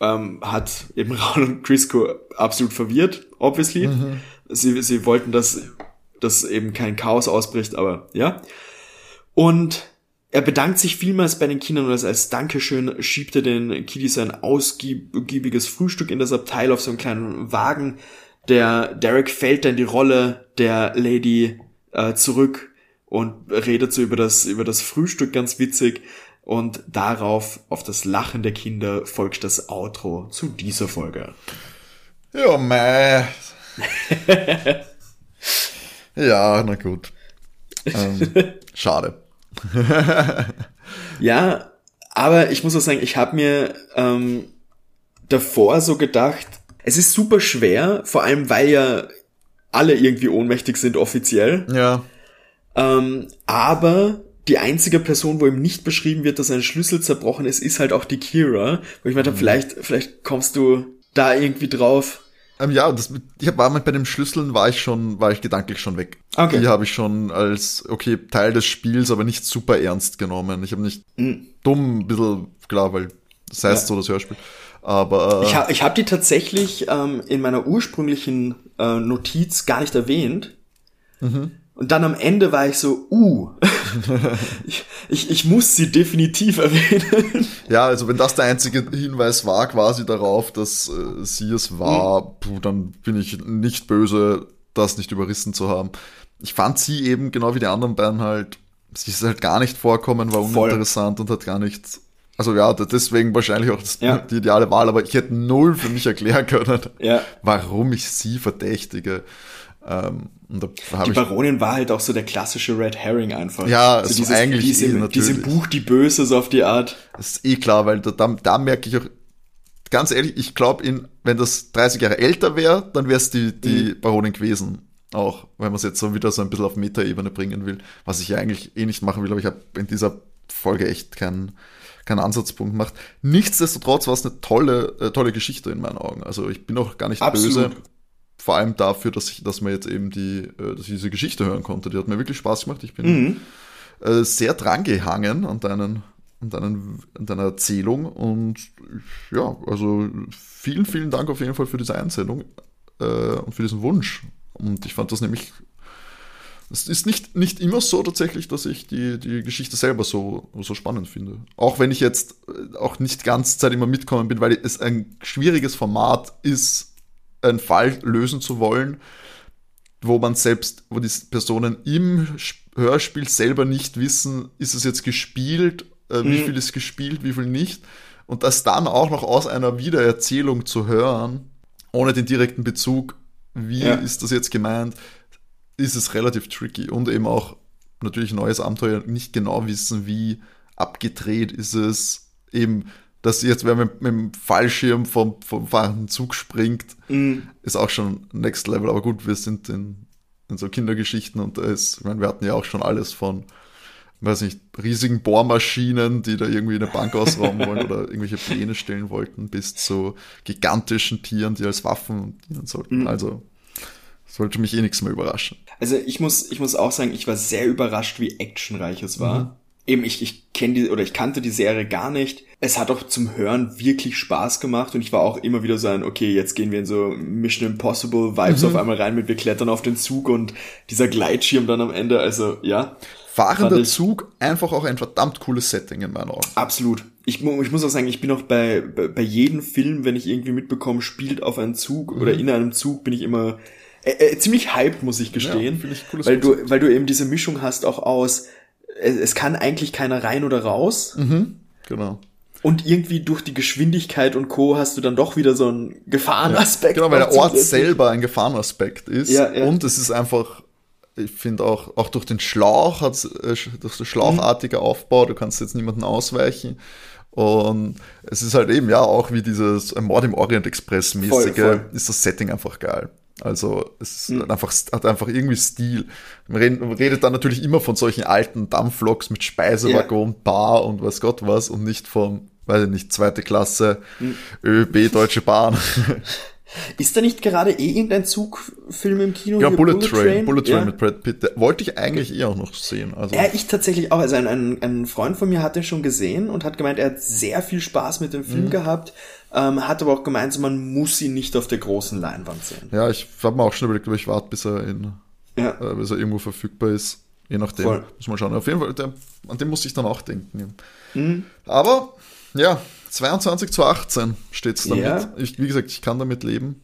S3: Ähm, hat eben Raul und Crisco absolut verwirrt, obviously. Mhm. Sie, sie wollten das dass eben kein Chaos ausbricht, aber ja. Und er bedankt sich vielmals bei den Kindern und als Dankeschön schiebt er den Kiddies ein ausgiebiges Frühstück in das Abteil auf so einen kleinen Wagen. Der Derek fällt dann die Rolle der Lady äh, zurück und redet so über das, über das Frühstück ganz witzig. Und darauf, auf das Lachen der Kinder, folgt das Outro zu dieser Folge.
S2: Ja, mei. Ja, na gut. Ähm, schade.
S3: ja, aber ich muss auch sagen, ich habe mir ähm, davor so gedacht, es ist super schwer, vor allem weil ja alle irgendwie ohnmächtig sind offiziell.
S2: Ja.
S3: Ähm, aber die einzige Person, wo ihm nicht beschrieben wird, dass ein Schlüssel zerbrochen ist, ist halt auch die Kira. Wo ich mir mhm. vielleicht, vielleicht kommst du da irgendwie drauf.
S2: Ähm, ja, das, ich war bei den Schlüsseln war ich schon, war ich gedanklich schon weg. Okay. Die habe ich schon als, okay, Teil des Spiels, aber nicht super ernst genommen. Ich habe nicht mhm. dumm, ein bisschen, klar, weil das heißt ja. so das Hörspiel. Aber.
S3: Äh, ich habe ich hab die tatsächlich ähm, in meiner ursprünglichen äh, Notiz gar nicht erwähnt. Mhm. Und dann am Ende war ich so, uh, ich, ich, ich muss sie definitiv erwähnen.
S2: Ja, also wenn das der einzige Hinweis war quasi darauf, dass äh, sie es war, mhm. dann bin ich nicht böse, das nicht überrissen zu haben. Ich fand sie eben, genau wie die anderen beiden halt, sie ist halt gar nicht vorkommen, war uninteressant Voll. und hat gar nichts also ja, deswegen wahrscheinlich auch das, ja. die ideale Wahl, aber ich hätte null für mich erklären können,
S3: ja.
S2: warum ich sie verdächtige. Ähm,
S3: die Baronin war halt auch so der klassische Red Herring einfach.
S2: Ja, so dieses, eigentlich
S3: diese, eh, diese Buch, die Böse so auf die Art.
S2: Das ist eh klar, weil da, da, da merke ich auch, ganz ehrlich, ich glaube, wenn das 30 Jahre älter wäre, dann wäre es die, die mhm. Baronin gewesen. Auch, wenn man es jetzt so wieder so ein bisschen auf Metaebene bringen will, was ich ja eigentlich eh nicht machen will, aber ich habe in dieser Folge echt keinen keinen Ansatzpunkt gemacht. Nichtsdestotrotz war es eine tolle, äh, tolle Geschichte in meinen Augen. Also ich bin auch gar nicht Absolut. böse vor allem dafür, dass ich, dass man jetzt eben die, äh, dass ich diese Geschichte hören konnte. Die hat mir wirklich Spaß gemacht. Ich bin mhm. äh, sehr dran gehangen an deinen, an deinen, an deiner Erzählung und ja, also vielen, vielen Dank auf jeden Fall für diese Einsendung äh, und für diesen Wunsch. Und ich fand das nämlich es ist nicht, nicht immer so tatsächlich, dass ich die, die Geschichte selber so, so spannend finde. Auch wenn ich jetzt äh, auch nicht ganz Zeit immer mitkommen bin, weil es ein schwieriges Format ist, einen Fall lösen zu wollen, wo man selbst, wo die Personen im Hörspiel selber nicht wissen, ist es jetzt gespielt, äh, wie mhm. viel ist gespielt, wie viel nicht. Und das dann auch noch aus einer Wiedererzählung zu hören, ohne den direkten Bezug, wie ja. ist das jetzt gemeint, ist es relativ tricky. Und eben auch natürlich neues Abenteuer nicht genau wissen, wie abgedreht ist es, eben dass jetzt wer mit, mit dem Fallschirm vom, vom fahrenden Zug springt, mm. ist auch schon Next Level. Aber gut, wir sind in, in so Kindergeschichten und da ist, ich meine, wir hatten ja auch schon alles von, weiß nicht, riesigen Bohrmaschinen, die da irgendwie eine Bank ausrauben wollen oder irgendwelche Pläne stellen wollten, bis zu gigantischen Tieren, die als Waffen dienen sollten. Mm. Also sollte mich eh nichts mehr überraschen.
S3: Also ich muss, ich muss auch sagen, ich war sehr überrascht, wie actionreich es war. Mhm eben ich, ich kenne die oder ich kannte die Serie gar nicht. Es hat auch zum Hören wirklich Spaß gemacht und ich war auch immer wieder so ein, okay, jetzt gehen wir in so Mission Impossible Vibes mhm. auf einmal rein mit wir klettern auf den Zug und dieser Gleitschirm dann am Ende, also ja.
S2: Fahrender Zug, einfach auch ein verdammt cooles Setting in meinen Augen.
S3: Absolut. Ich, ich muss auch sagen, ich bin auch bei, bei, bei jedem Film, wenn ich irgendwie mitbekomme, spielt auf einen Zug mhm. oder in einem Zug, bin ich immer äh, äh, ziemlich hyped, muss ich gestehen. Ja, ich weil du, weil du eben diese Mischung hast auch aus es, es kann eigentlich keiner rein oder raus.
S2: Mhm, genau.
S3: Und irgendwie durch die Geschwindigkeit und Co. hast du dann doch wieder so einen Gefahrenaspekt.
S2: Ja, genau, weil der Ort selber ein Gefahrenaspekt ist. Ja, ja. Und es ist einfach, ich finde auch, auch durch den Schlauch, hat äh, durch das schlauchartige mhm. Aufbau, du kannst jetzt niemanden ausweichen. Und es ist halt eben, ja, auch wie dieses Mord im Orient Express mäßige, voll, voll. ist das Setting einfach geil. Also es mhm. hat, einfach, hat einfach irgendwie Stil. Man redet, man redet dann natürlich immer von solchen alten Dampfloks mit Speisewaggon, ja. Bar und was Gott was und nicht von, weiß ich nicht, zweite Klasse, mhm. ÖB, Deutsche Bahn.
S3: Ist da nicht gerade eh irgendein Zugfilm im Kino?
S2: Ja, Bullet, Bullet, Train. Train. Bullet Train ja. mit Brad Pitt. Wollte ich eigentlich eh auch noch sehen.
S3: Also. Ja, ich tatsächlich auch. Also ein, ein, ein Freund von mir hat den schon gesehen und hat gemeint, er hat sehr viel Spaß mit dem Film mhm. gehabt. Ähm, hat aber auch gemeint, man muss ihn nicht auf der großen Leinwand sehen.
S2: Ja, ich habe mir auch schon überlegt, aber ich warte, bis er in, ja. äh, bis er irgendwo verfügbar ist. Je nachdem. Voll. Muss man schauen. Auf jeden Fall, der, an dem muss ich dann auch denken. Mhm. Aber, ja, 22 zu 18 steht es damit. Ja. Ich, wie gesagt, ich kann damit leben.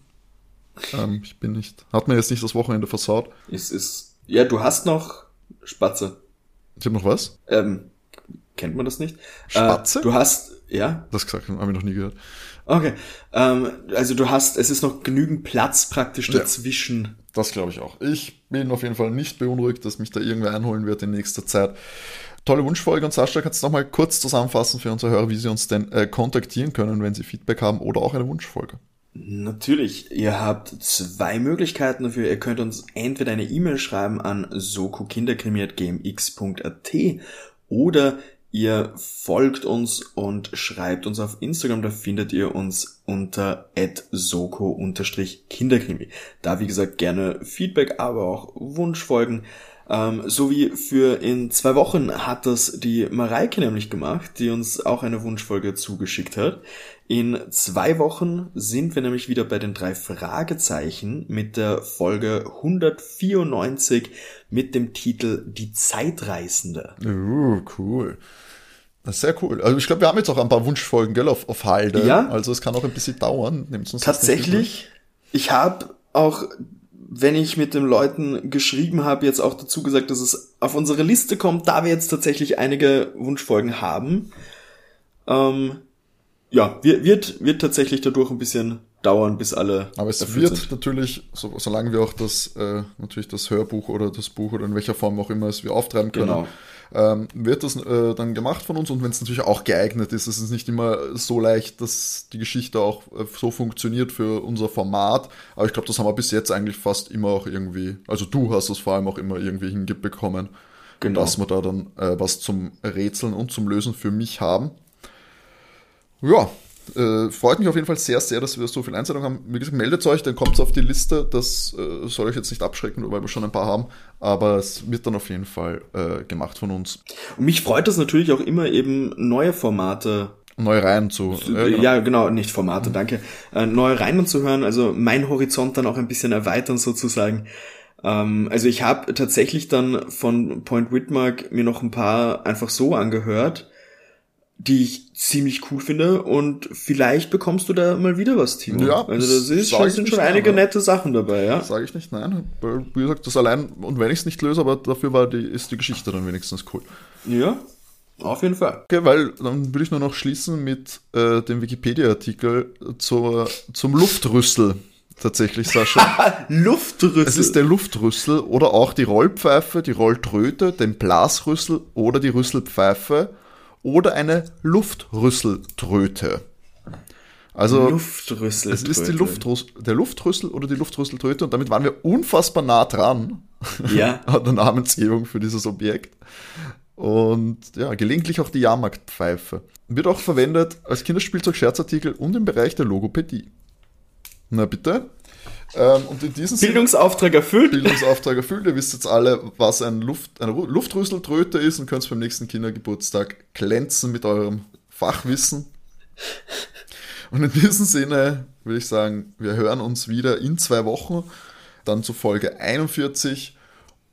S2: Ähm, ich bin nicht. Hat mir jetzt nicht das Wochenende versaut.
S3: Es ist. Ja, du hast noch Spatze.
S2: Ich habe noch was?
S3: Ähm, kennt man das nicht?
S2: Spatze?
S3: Äh, du hast. Ja.
S2: Das gesagt, habe ich noch nie gehört.
S3: Okay. Ähm, also du hast, es ist noch genügend Platz praktisch dazwischen. Ja,
S2: das glaube ich auch. Ich bin auf jeden Fall nicht beunruhigt, dass mich da irgendwer einholen wird in nächster Zeit. Tolle Wunschfolge und Sascha, kannst du noch mal kurz zusammenfassen für unsere Hörer, wie sie uns denn äh, kontaktieren können, wenn sie Feedback haben oder auch eine Wunschfolge?
S3: Natürlich, ihr habt zwei Möglichkeiten dafür. Ihr könnt uns entweder eine E-Mail schreiben an sokokinderkrimi.gmx.at oder ihr folgt uns und schreibt uns auf Instagram, da findet ihr uns unter soko-kinderkrimi. Da wie gesagt gerne Feedback, aber auch Wunschfolgen ähm, so wie für in zwei Wochen hat das die Mareike nämlich gemacht, die uns auch eine Wunschfolge zugeschickt hat. In zwei Wochen sind wir nämlich wieder bei den drei Fragezeichen mit der Folge 194 mit dem Titel Die Zeitreisende.
S2: Uh, cool. Das ist sehr cool. Also ich glaube, wir haben jetzt auch ein paar Wunschfolgen, gell, auf, auf Halde.
S3: Ja.
S2: Also es kann auch ein bisschen dauern.
S3: Tatsächlich. Ich habe auch wenn ich mit den Leuten geschrieben habe, jetzt auch dazu gesagt, dass es auf unsere Liste kommt, da wir jetzt tatsächlich einige Wunschfolgen haben. Ähm, ja, wird, wird tatsächlich dadurch ein bisschen dauern, bis alle.
S2: Aber es wird sind. natürlich, so, solange wir auch das, äh, natürlich das Hörbuch oder das Buch oder in welcher Form auch immer es wir auftreiben können, genau ähm, wird das äh, dann gemacht von uns und wenn es natürlich auch geeignet ist, es ist nicht immer so leicht, dass die Geschichte auch äh, so funktioniert für unser Format, aber ich glaube, das haben wir bis jetzt eigentlich fast immer auch irgendwie, also du hast es vor allem auch immer irgendwie hingebekommen, genau. dass wir da dann äh, was zum Rätseln und zum Lösen für mich haben. Ja, äh, freut mich auf jeden Fall sehr, sehr, dass wir so viel Einsendung haben. Wie gesagt, meldet euch, dann kommt es auf die Liste. Das äh, soll euch jetzt nicht abschrecken, weil wir schon ein paar haben. Aber es wird dann auf jeden Fall äh, gemacht von uns.
S3: Und mich freut es natürlich auch immer eben neue Formate
S2: neue Reihen zu.
S3: Ja genau. ja, genau, nicht Formate, danke. Äh, neue Reihen zu hören, also mein Horizont dann auch ein bisschen erweitern sozusagen. Ähm, also ich habe tatsächlich dann von Point Whitmark mir noch ein paar einfach so angehört die ich ziemlich cool finde und vielleicht bekommst du da mal wieder was, Timo. Ja, also das ist schon, sind schon einige nein, nette Sachen dabei, ja.
S2: Sage ich nicht, nein. Wie gesagt, das allein, und wenn ich es nicht löse, aber dafür war die, ist die Geschichte dann wenigstens cool.
S3: Ja, auf jeden Fall.
S2: Okay, weil dann würde ich nur noch schließen mit äh, dem Wikipedia-Artikel zur, zum Luftrüssel. Tatsächlich, Sascha.
S3: Luftrüssel.
S2: Es ist der Luftrüssel oder auch die Rollpfeife, die Rolltröte, den Blasrüssel oder die Rüsselpfeife oder eine Luftrüsseltröte. Also Luftrüsseltröte. es ist die Luftrüssel, der Luftrüssel oder die Luftrüsseltröte und damit waren wir unfassbar nah dran
S3: ja.
S2: an der Namensgebung für dieses Objekt. Und ja, gelegentlich auch die Jahrmarktpfeife. Wird auch verwendet als Kinderspielzeug, Scherzartikel und im Bereich der Logopädie. Na bitte. Ähm, und in diesem
S3: Bildungsauftrag erfüllt.
S2: Bildungsauftrag erfüllt. Ihr wisst jetzt alle, was ein Luft, eine Luftrüsseltröte ist und könnt beim nächsten Kindergeburtstag glänzen mit eurem Fachwissen. Und in diesem Sinne würde ich sagen, wir hören uns wieder in zwei Wochen, dann zu Folge 41.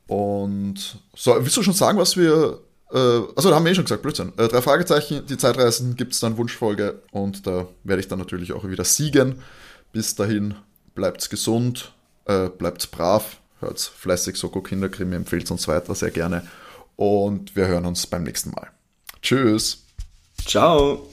S2: Und so, willst du schon sagen, was wir. Äh, also, da haben wir eh schon gesagt, Blödsinn. Äh, drei Fragezeichen, die Zeitreisen gibt es dann Wunschfolge und da werde ich dann natürlich auch wieder siegen. Bis dahin, bleibt gesund, äh, bleibt brav, hört fleißig Soko Kinderkrimi, empfiehlt uns weiter sehr gerne und wir hören uns beim nächsten Mal. Tschüss.
S3: Ciao.